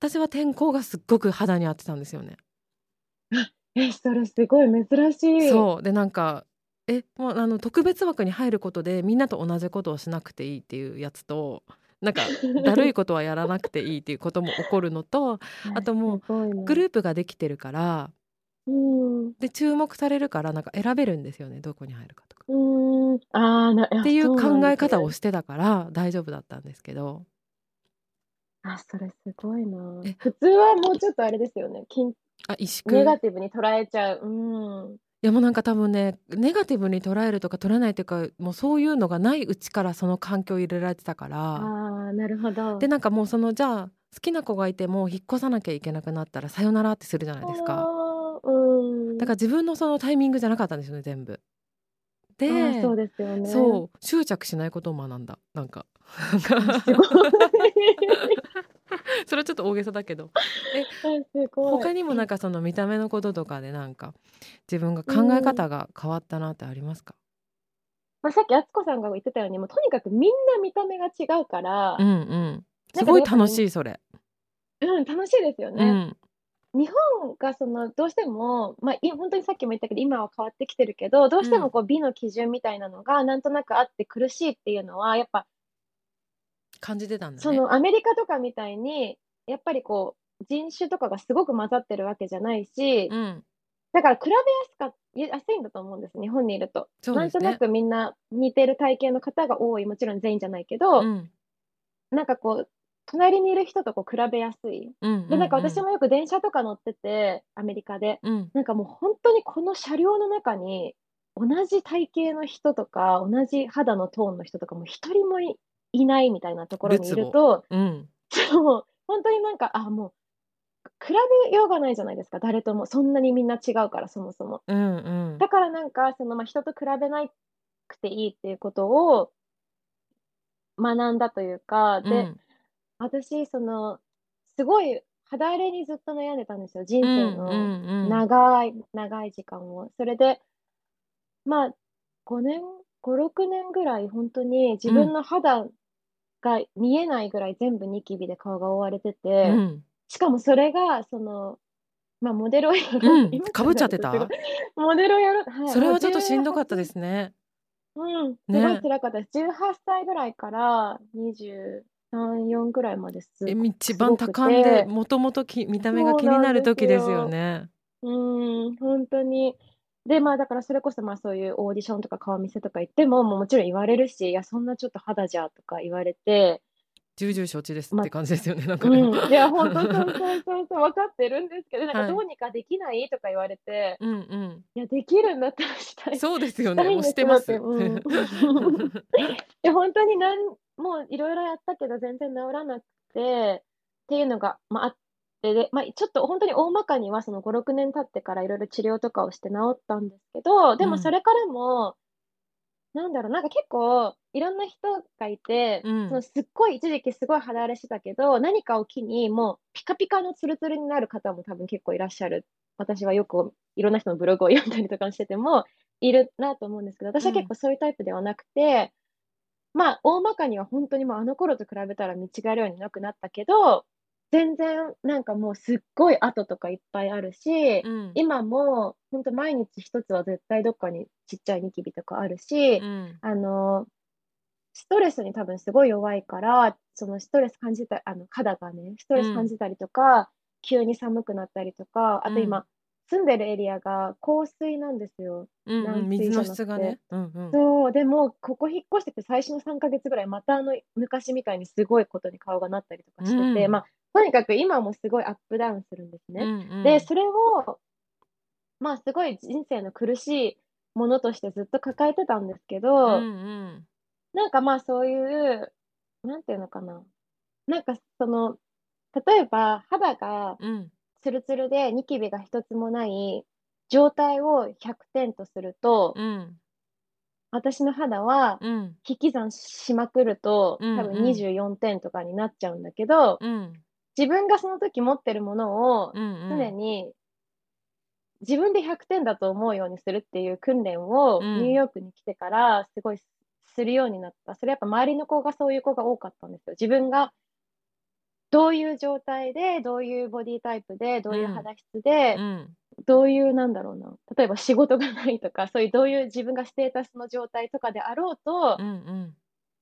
私は転校がすっごく肌に合ってたんですよね。えそれすごい珍しい。そう。でなんかえもうあの特別枠に入ることでみんなと同じことをしなくていいっていうやつとなんかだるいことはやらなくていいっていうことも起こるのと あともううグループができてるからうん。で注目されるからなんか選べるんですよねどこに入るかとか。うん。あっていう考え方をししてたから大丈夫だったんですけど。あそれすごいな。え。普通はもうちょっとあれですよね。あ萎縮。ネガいティブに捉えちゃう。うんやもうなんか多分ねネガティブに捉えるとか捉えないというかもうそういうのがないうちからその環境を入れられてたから。ああなるほど。でなんかもうそのじゃあ好きな子がいても引っ越さなきゃいけなくなったらさよならってするじゃないですか。だから自分のそのタイミングじゃなかったんですよね全部。でそうですよね。そう執着しないことを学んだ。なんか。すごい それはちょっと大げさだけど。あすごい。他にもなんかその見た目のこととかでなんか自分が考え方が変わったなってありますか？まあ、さっき敦子さんが言ってたようにもうとにかくみんな見た目が違うからうんうん。すごい楽しいそれ。うん、楽しいですようね。ん。日本がそのどうしても、まあ、い本当にさっきも言ったけど今は変わってきてるけどどうしてもこう美の基準みたいなのがなんとなくあって苦しいっていうのはやっぱ感じてたんだそねのアメリカとかみたいにやっぱりこう人種とかがすごく混ざってるわけじゃないしうん。だから比べやすかやすいんだと思うんです日本にいると。ね。なんとなくみんな似てる体型の方が多いもちろん全員じゃないけど、うん。なんかこう隣にいる人とこう比べやすい。うん。でなんか私もよく電車とか乗っててアメリカで。うん。なんかもう本当にこの車両の中に同じ体型の人とか同じ肌のトーンの人とかも一人もいいないみたいなところにいるとうん。そう本当になんかあもう比べようがないじゃないですか。誰とも。そんなにみんな違うからそもそも。うんうん。だからなんかその、まあ、人と比べなくていいっていうことを学んだというかで、うん。私そのすごい肌荒れにずっと悩んでたんですよ。人生の。うんうんうん。長い長い時間を。それでまあ5年56年ぐらい本当に自分の肌が見えないぐらい全部ニキビで顔が覆われてて、うん。しかもそれがそのまあモデルをやろう、うん。今かぶっちゃってた？モデルをやろう、はい、それはちょっとしんどかったですすね。うん。すねごい辛かったです、18歳ぐらいから23、4ぐらいまですえ一番多感でもともとき見た目が気になる時ですよね。うん、本当に。で、まあだからそれこそまあそういうオーディションとか顔見せとか行っても、もうもちろん言われるし、いや、そんなちょっと肌じゃとか言われて、重々承知ですまって感じですよね。なんかね。うん、いや、本当そうそうそうそう、分かってるんですけど、なんはいかどうにかできないとか言われて、うんうん。いや、できるんだったらしたい。そうですよね。もういんですけどしてます。うん で、本当になんもういろいろやったけど全然治らなくて、っていうのが、まあ、あて、で、まあ、ちょっと本当に大まかにはその5、6年経ってからいろいろ治療とかをして治ったんですけど、でうん。もそれからも、なんだろう、なんか結構いろんな人がいて、うん。そのすっごい一時期すごい肌荒れしてたけど、何かを機にもうピカピカのツルツルになる方も多分結構いらっしゃる。私はよくいろんな人のブログを読んだりとかしててもいるなと思うんですけど、私は結構そういうタイプではなくて、まあ大まかには本当にもうあの頃と比べたら見違えるようになくなったけど、全然なんかもうすっごい跡とかいっぱいあるし、うん。今も本当毎日一つは絶対どっかにちっちゃいニキビとかあるし、うん。あの、ストレスに多分すごい弱いから、そのストレス感じた、あの、肌がね、ストレス感じたりとか、急に寒くなったりとか、あと今、住んでるエリアが香水なんですよ。うんうん軟水水の質がね。うんうん。そう、でも、ここ引っ越してきて最初の3ヶ月ぐらい、またあの、昔みたいにすごいことに顔がなったりとかしてて、うん。まあ、とにかく今もすごいアップダウンするんですね。うんうん。で、それを、まあ、すごい人生の苦しいものとしてずっと抱えてたんですけど、うんうん。なんかまあそういう、なんていうのかな。なんかその、例えば肌がうん。ツルツルでニキビが一つもない状態を100点とすると、うん。私の肌はうん。引き算しまくると、うん多分うん24点とかになっちゃうんだけど、うん自分がその時持ってるものをうんうん常に自分で100点だと思うようにするっていう訓練をうんニューヨークに来てからすごいするようになった。それやっぱ周りの子がそういう子が多かったんですよ。自分がどういう状態で、どういうボディタイプで、どういう肌質で、うんどういうなんだろうな。例えば仕事がないとか、そういうどういう自分がステータスの状態とかであろうとう、ん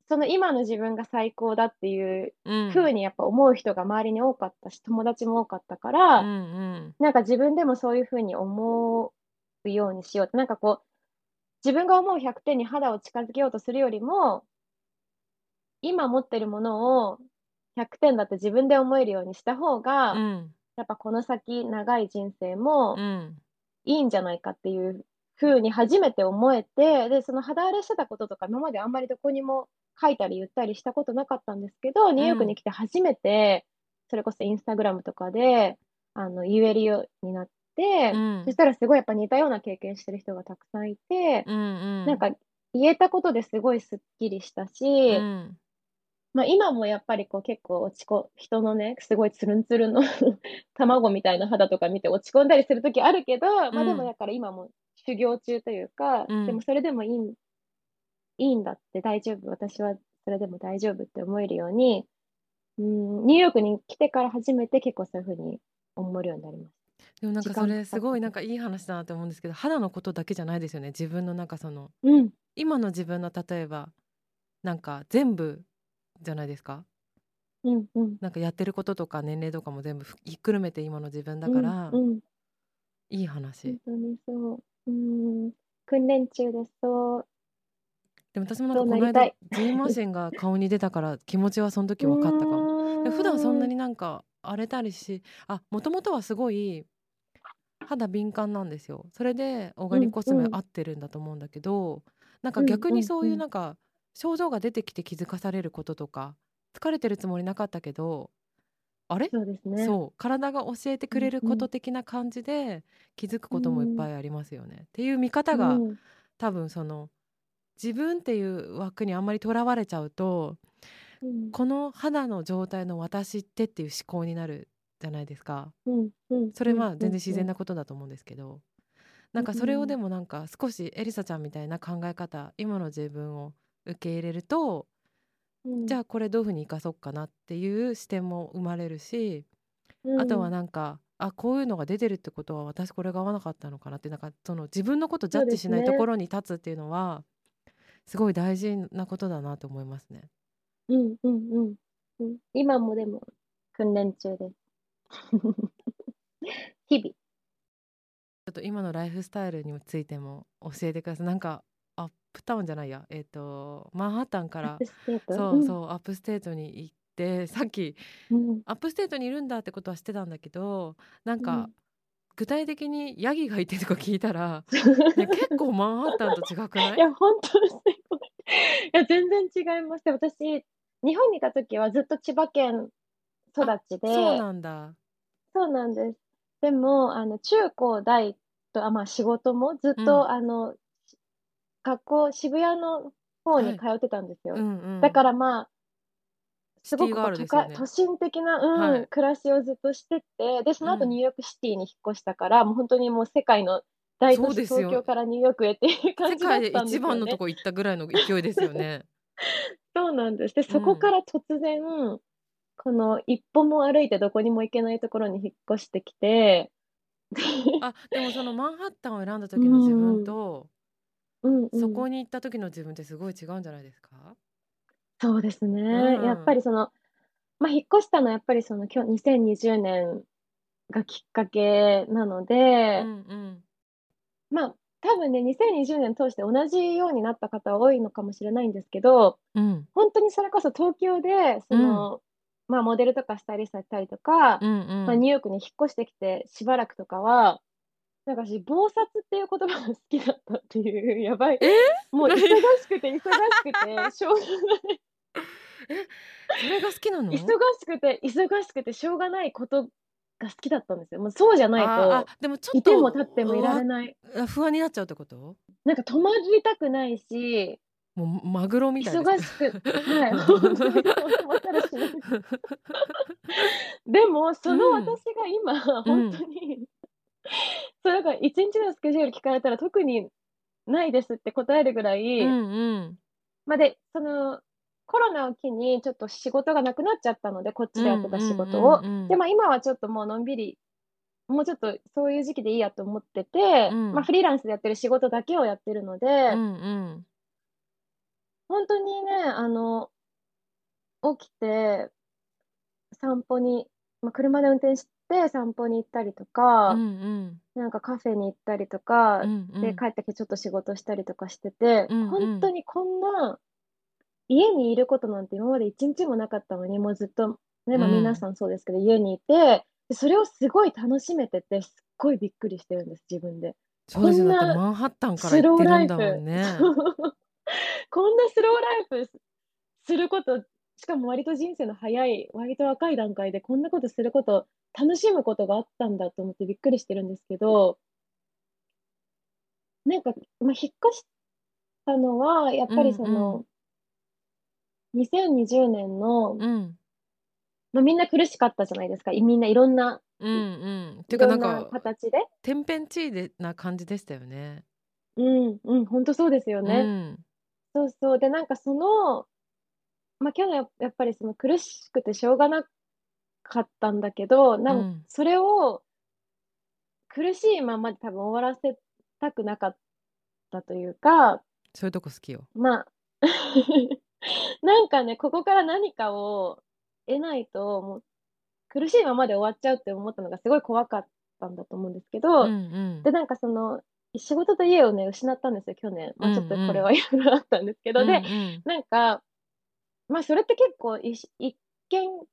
その今の自分が最高だっていううん。風にやっぱ思う人が周りに多かったし、友達も多かったかうら、んうん。なんか自分でもそういう風に思うようにしようって、なんかこう、自分が思う100点に肌を近づけようとするよりも、今持ってるものを100点だって自分で思えるようにした方が、うん。やっぱこの先長い人生もうん。いいんじゃないかっていう風に初めて思えて、で、その肌荒れしてたこととか今まであんまりどこにも書いたり言ったりしたことなかったんですけど、ニューヨークに来て初めて、それこそインスタグラムとかで、あの、言えるようになって、うん。そしたらすごいやっぱ似たような経験してる人がたくさんいて、うんうん。なんか言えたことですごいスッキリしたし、うん。まあ今もやっぱりこう結構落ちこ、人のね、すごいツルンツルンの 卵みたいな肌とか見て落ち込んだりするときあるけど、まあでもだから今も修行中というか、うん。でもそれでもいいん、いいんだって大丈夫、私はそれでも大丈夫って思えるように、うん、ニューヨークに来てから初めて結構そういうふうに思えるようになりましでもなんかそれすごいなんかいい話だなと思うんですけど肌のことだけじゃないですよね自分のなんかそのた。うん、今の自分の例えばなんか全部じゃないですかうん、うん。なんかやってることとか年齢とかも全部ひっくるめて今の自分だから、うん、うんいい話、本当にそう。うん、訓練中です。そう。でも私もなんかこの間ジーンマシンが顔に出たから気持ちはその時分かったかも。で普段そんなになんか荒れたりしあもともとはすごい肌敏感なんですよ。それでオーガニックコスメうんうん。合ってるんだと思うんだけど、なんかうん逆にそううんいううんなんか症状が出てきて気づかされることとか疲れてるつもりなかったけどあれ？そうですね。そう。体が教えてくれるうんうんこと的な感じで気づくこともいっぱいありますよね。っていう見方が、うん。多分その自分っていう枠にあんまりとらわれちゃうとうん。この肌の状態の私ってっていう思考になるじゃないですか。うんうんそれまあうん全然自然なことだと思うんですけど、なんかそれをでもなんか少しエリサちゃんみたいな考え方今の自分を受け入れると、うん。じゃあこれどういうふうに生かそうかなっていう視点も生まれるし、うん。あとはなんかあこういうのが出てるってことは私これが合わなかったのかなってなんかその自分のことジャッジしないところに立つっていうのはすごい大事なことだなと思いますね。うんうんうんうん。今もでも訓練中です。日々。ちょっと今のライフスタイルについても教えてください。なんかuptown じゃないやえっ、とマンハッタンから upstate？そうそう upstate に行ってさっきうん。うん upstate にいるんだってことは知ってたんだけどなんか、うん具体的にヤギがいてとか聞いたら、ね、結構マンハッタンと違くない？いや、本当や、全然違います。で私、日本にいた時はずっと千葉県育ちで、そうなんだ。そうなんです。でも、あの、中高大と、あ、まあ、仕事もずっうん。と、あの、学校、渋谷の方にはい。通ってたんですよ。うんうん。だから、まあすごくこう、ね。会都心的なうん、はい。暮らしをずっとしてて、で、その後ニうん。ューヨークシティに引っ越したから、もうほんとにもう世界の大都市。東京からニューヨークへっていう感世界でじだったんで一すよね。番のとこ行ったぐらいの勢いですよね。そうなんです。で、そこかうん。ら突然、この一歩も歩いてどこにも行けないところに引っ越してきてあ、でもそのマンハッタンを選んだう時の自分んうん。とうんうん。そこに行った時の自分ってすごい違うんじゃないですか？そうですうね。やっぱん。りその、ま、引っ越したのはやっぱりその、きょ2020年がきっかけなのでうんうん。ま、多分ね、2020年通して同じようになった方は多いのかもしれないんですけど、うん。ほんとにそれこそ東京で、そうん。の、ま、モデルとかスタイリストやったりとか、うんま、うん。ニューヨークに引っ越してきてしばらくとかは、なんか私、忙殺っていう言葉が好きだったっていう、やばい、え！もう忙何？しくて忙しくてしょうがない え、それが好きな忙の？しくて忙しくてしょうがないことが好きだったんですよ。もうそうじゃないああ、あ、と、でもちょっいても立ってもいられない。あ、不安になっちゃうってこと？なんか止まりたくないしもう、マグロみたい。忙しくはい、ほんとにったら死ぬ。でも、そのうん。私が今ほんとうん。にそう、だから1日のスケジュール聞かれたら特にないですって答えるぐらいうんうん。ま、で、その、コロナを機にちょっと仕事がなくなっちゃったので、こっうんちでやってた仕事を。で。ま、今はちょっともうのんびり、もうちょっとそういう時期でいいやと思ってて、ま、うん。フリーランスでやってる仕事だけをやってるのでうんうん。ほんとにね、あの起きて散歩に、ま、車で運転して散歩に行ったりとか、うんうん。なんかカフェに行ったりとか、うんうで、ん。帰ってきてちょっと仕事したりとかしてて、うんうん。とにこんな、家にいることなんて今まで1日もなかったのに、もうずっと、ね、ま、皆うん。さんそうですけど、家にいて、で、それをすごい楽しめてて、すっごいびっくりしてるんです、自分で。こそうですよ、マンハッタンからスロー行ってるんだもんね。こんなスローライフすすること、しかも割と人生の早い、割と若い段階でこんなことすること、楽しむことがあったんだと思ってびっくりしてるんですけどなんか、ま、引っ越したのは、やっうぱりんうん。その2020年のうん。ま、みんな苦しかったじゃないですか、いみんないろんなうんうん。ていうかななんか、形で。天変地異でな感じでしたよね。うん、うん、ほんとそうですようね。ん。そうそう、で、なんかその、ま、去年やっぱりその苦しくてしょうがなかったんだけど、なんうん。それを苦しいままで多分終わらせたくなかったというかそういうとこ好きよ。ま、なんかね、ここから何かを得ないと、もう苦しいままで終わっちゃうって思ったのがすごい怖かったんだと思うんですけど、うんうん。で、なんかその、仕事と家をね、失ったんですよ、去年。うんま、ちょっとこれうん。は色々あったんですけうど、で、んうん。なんか、ま、それって結構一見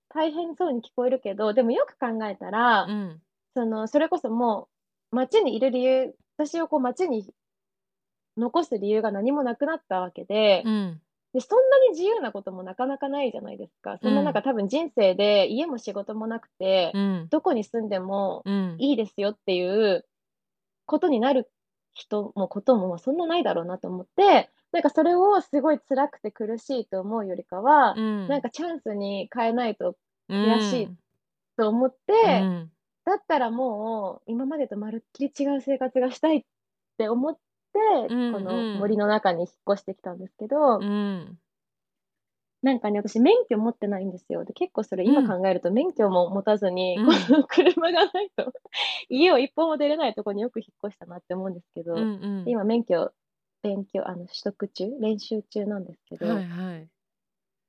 大変そうに聞こえるけど、でもよく考えたら、うん。その、それこそもう街にいる理由私をこう街に残す理由が何もなくなったわけで、うん。で、そんなに自由なこともなかなかないじゃないですか。そんななんかうん。多分人生で家も仕事もなくて、うん。どこに住んでもうん。いいですよっていうことになる人もことも、ま、そんなないだろうなと思って、なんかそれをすごい辛くて苦しいと思うよりかは、うん。なんかチャンスに変えないとう悔しいん。と思っうて、ん。だったらもう今までとまるっきり違う生活がしたいって思って、うんこのうん。森の中に引っ越してきたんですけどうん。なんかね、私免許持ってないんですよ。で、結構それ今うん。考えると免許も持たずに、こうん。の車がないと 家を一歩も出れないとこによく引っ越したなって思うんですけど、うんうん。今免許勉強あの、取得中練習中なんですけはどいはい。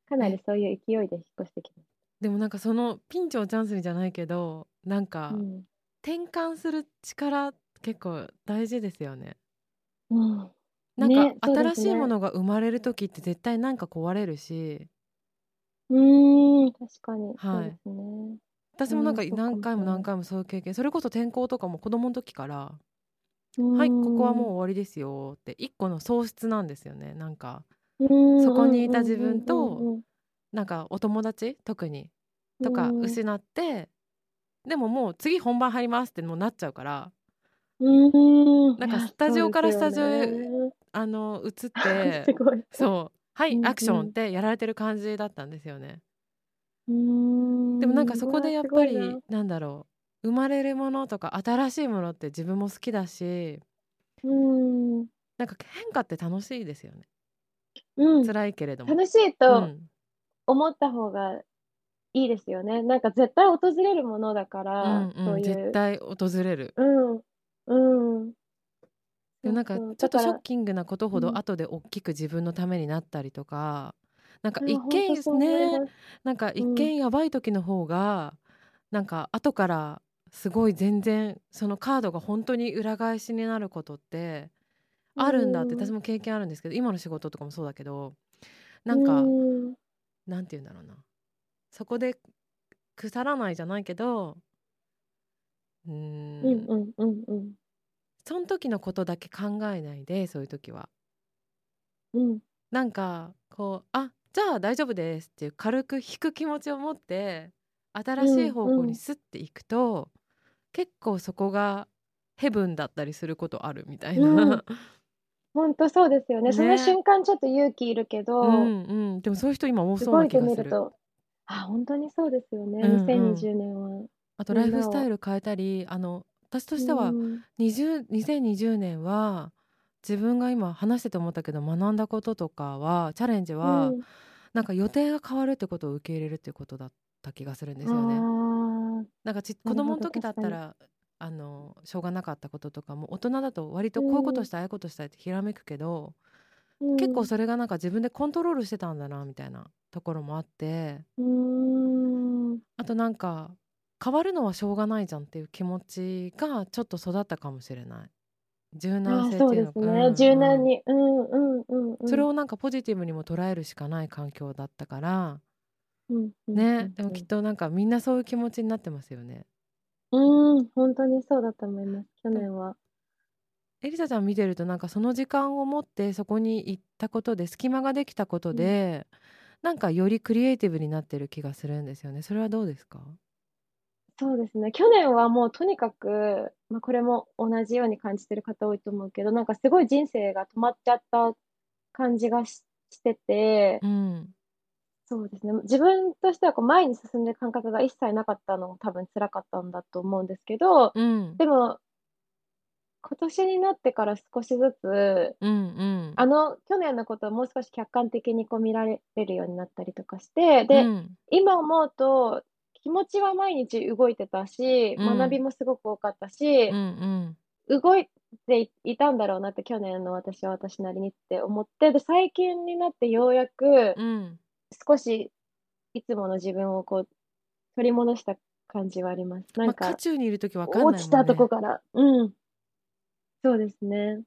かなりえそういう勢いで引っ越してきまでもなんかそのピンチをチャンスにじゃないけど、なんかうん。転換する力、結構大事ですよね。うん。なんか新しいも。のが生まれる時って絶対なんか壊れるしうーん、確かにそうはい。ですね。私もなんうん、か、何回も。何回もそういう経験それこそ転校とかも子供ん時からう「はい、ここは。もう終わりですよ」って一個の喪失なんですよね。なんか、そこうんにいた自分と。なんかお友達、特にうとか。失ってでももう次本番入りますってもうなっちゃうからうんなんかスタジオからスタジオへねあの映って すごい。そうはい、うんうんアクションってやられてる感じだったんですよね。でもなんかそこでやっぱりなんだろう生まれるものとか新しいものって自分も好きだしなうんなんか変化って楽しいですよねうん辛いけれども。楽しいうとん思った方がいいですよね。なんか絶対訪れるものだかうら、んうん、そういう。絶対訪れる。うんうん。でもなんかちそうそう。ょっとショッキングなことほうん。ど後で大きく自分のためになったりとか、なんかいや一見本当そう思いねます。なんか一うん。見やばい時の方が、なんか後からすごい全然そのカードが本当に裏返しになることってあるんだってうん。私も経験あるんですけど今の仕事とかもそうだけどなんか、うん。なんて言うんだろうな。そこで腐らないじゃないけどうーん。うんうんうんうん。その時のことだけ考えないでそういう時は。うん。なんかこうあじゃあ大丈夫ですっていう軽く引く気持ちを持って新しい方向にスッていくと、結構そこがヘブンだったりすることあるみたいな、うん。本当そうですよね。そのね瞬間ちょっと勇気いるけど、うんうん。でもそういう人今多そうない気がする。みると、あ、本当にそうですよね。うんうん。2020年は。あとライフスタイル変えたりあの私としてはうん20 2020年は自分が今話してて思ったけど学んだこととかはチャレンジは、うん。なんか予定が変わるってことを受け入れるってことだった気がするんですよね。なんかち子供の時だったらあのしょうがなかったこととかも大人だと割とこういうことしたい、ああいうことしたいってひらめくけど、うん。結構それがなんか自分でコントロールしてたんだなみたいなところもあって。うーん。あとなんか変わるのはしょうがないじゃんっていう気持ちがちょっと育ったかもしれない柔あ軟性っていうのかですね。柔軟に。うんうんうんうん。それをなんかポジティブにも捉えるしかない環境だったからうんうんね、うんでもきっとなんかみんなそういう気持ちになってますよね。うん、本当にそうだと思います。去年は。エリサちゃん見てるとなんかその時間を持ってそこに行ったことで隙間ができたことで、なんかよりクリエイティブになってる気がするんですよね。それはどうですか？そうですね。去年はもうとにかく、まあ、これも同じように感じてる方多いと思うけど、なんかすごい人生が止まっちゃった感じがししてて、うん、そうですね。自分としてはこう前に進んでる感覚が一切なかったのも多分辛かったんだと思うんですけど、うん、でも、今年になってから少しずつ、うん、うん。あの去年のことをもう少し客観的にこう見られるようになったりとかして、で、うん、今思うと気持ちは毎日動いてたし、うん学びもすごく多かったしうん、う、ん、動いていいたんだろうなって去年の私は私なりにって思って、で、最近になってようやくうん。少しいつもの自分をこう取り戻した感じはあります。なんまあ渦か中にいる時わかんないもんね。落ちたとこから、うん。そうですね。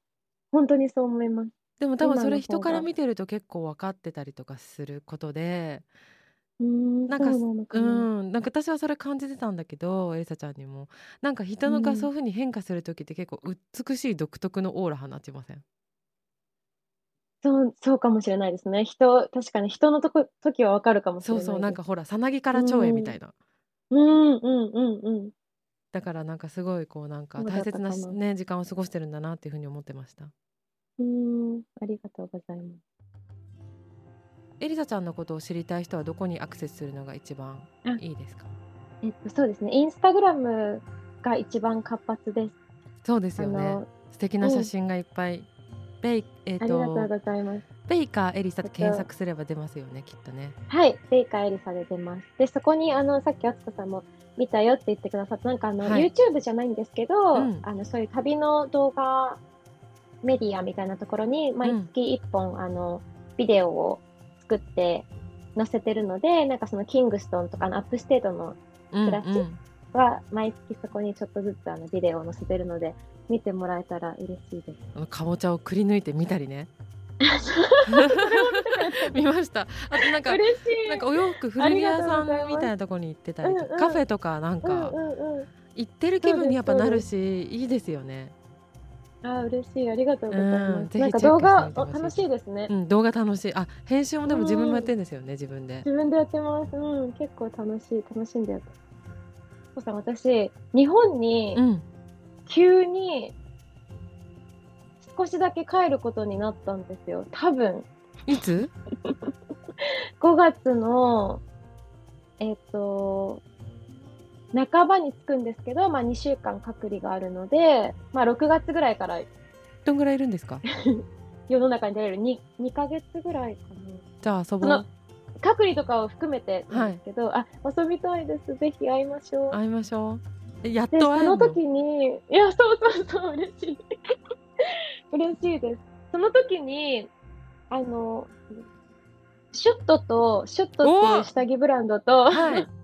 本当にそう思います。でも多分それ人からが見てると結構分かってたりとかすることで、うーん、なんかそうなのかうな。ん、なんか私はそれ感じてたんだけど、エリサちゃんにも、なんか人のがうんそういう風に変化する時って結構美しい独特のオーラ放ちません？そう、そうかもしれないですね。人、確かに人のとこ、時はわかるかもしれないそうそう、なんです。かほら、さなぎから蝶へみたいな。うんうんうんうん。だからなんかすごいこうなんかそうだ大切ななね時間を過ごしてるんだなっていう風に思ってました。うーん、ありがとうございます。エリサちゃんのことを知りたい人はどこにアクセスするのが一番あいいですか？えっと、そうですね。インスタグラムが一番活発です。そうですよね。素敵な写真がいっぱい。ベイえっ、ありがとうとございます。ベイカーエリサっ検索すれば出ますよねきっとね。はい、ベイカーエリサで出ます。で、そこに、あの、さっきあつこさんも見たよって言ってくださった、なんかあの、はい YouTube じゃないんですけど、うんあの、そういう旅の動画メディアみたいなところに、毎月1本、あの、ビデオを作って載せてるので、なんかそのキングストンとか、あの、 upstate のうん暮らしうんは、毎月そこにちょっとずつあのビデオを載せてるので、見てもらえたら嬉しいです。あのかぼちゃをくり抜いてみたりね。見ました。あとなんか。なんかお洋服古着屋さんみたいなところに行ってたりとか、うんうんカフェとかなんうんかうんうん。行ってる気分にやっぱなるしいいですよね。あー嬉しい。ありがとうございうんます。なんか動画楽しいですねう。ん動画楽しい。あ編集もでも自分もやってるんですよね自分で。自分でやってます。うん、結構楽しい。楽しんでやって。敦子さん、私、日本にうん急に少しだけ帰ることになったんですよ。多分、いつ？5月の、えっ、と、半ばに着くんですけど、まあ2週間隔離があるので、まあ6月ぐらいからどんぐらいいるんですか？世の中に出れる 2, 2ヶ月ぐらいかな。じゃあ遊ぼそう隔離とかを含めてなんですけど、あ、遊びたいです。ぜひ会いましょう。会いましょうえやっと会えるの？の時に、いや、そうそうそう、嬉しい。嬉しいです。その時に、あの、シュットと、シュットっていう下着ブランドと、はい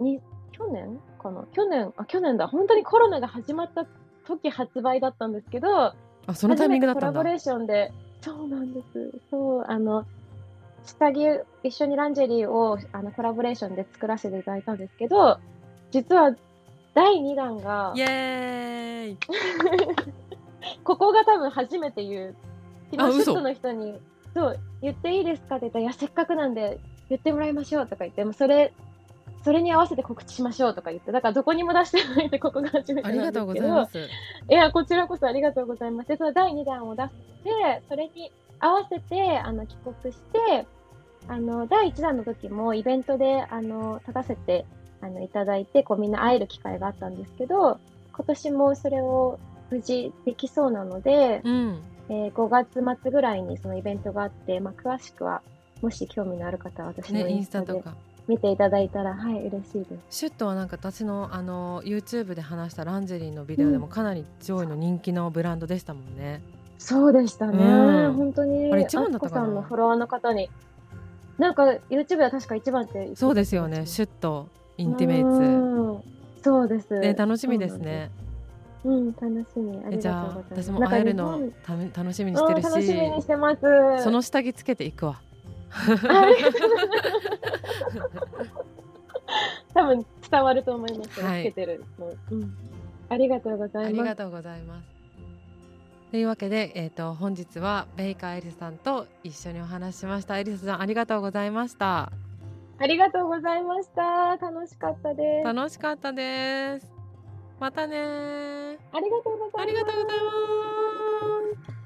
に去年かな？去年、あ、去年だ。本当にコロナが始まった時発売だったんですけど、あそのタイミングだったコラボレーションで、そうなんです。そう、あの、下着、一緒にランジェリーをあのコラボレーションで作らせていただいたんですけど、実は第2弾がイ、エーイ ここが多分初めて言う。昨日、シットの人に、そう、言っていいですかって言ったら、いや、せっかくなんで言ってもらいましょうとか言って、もうそれ、それに合わせて告知しましょうとか言って、だからどこにも出してないんで、ここが初めてあなんですけど。りがとうございますいや、こちらこそありがとうございます。で、その第2弾を出して、それに合わせて、あの、帰国して、あの、第1弾の時もイベントで、あの、立たせて、あの、いただいて、こう、みんな会える機会があったんですけど、今年もそれを無事できそうなので、うんえー5月末ぐらいにそのイベントがあって、まあ、詳しくは、もし興味のある方は私のねインスタでスタとか見ていただいたら、はい、嬉しいです。シュットはなんか私のあの YouTube で話したランジェリーのビデオでもかなり上位の人気のブランドでしたもんね、そうでしたね。うん本当に。あれ一番だったさんのフォロワーの方に。なんか YouTube では確か一番ってそうですよねシュットインティメイツうんそうです。ね楽しみですねそうなん楽しみ。じゃあ。私も会えるのため楽しみにしてるうん楽しみにししてます。その下着つけていくわはい 多分伝わると思います。はいつけてるの。うん。ありがとうござあいます。りがとうございますというわけで、えー、と本日はベイカーエリサさんと一緒にお話ししましたエリサさんありがとうございましたありがとうございました。楽しかったです。楽しかったですまたねありがとうございます。ありがとうございます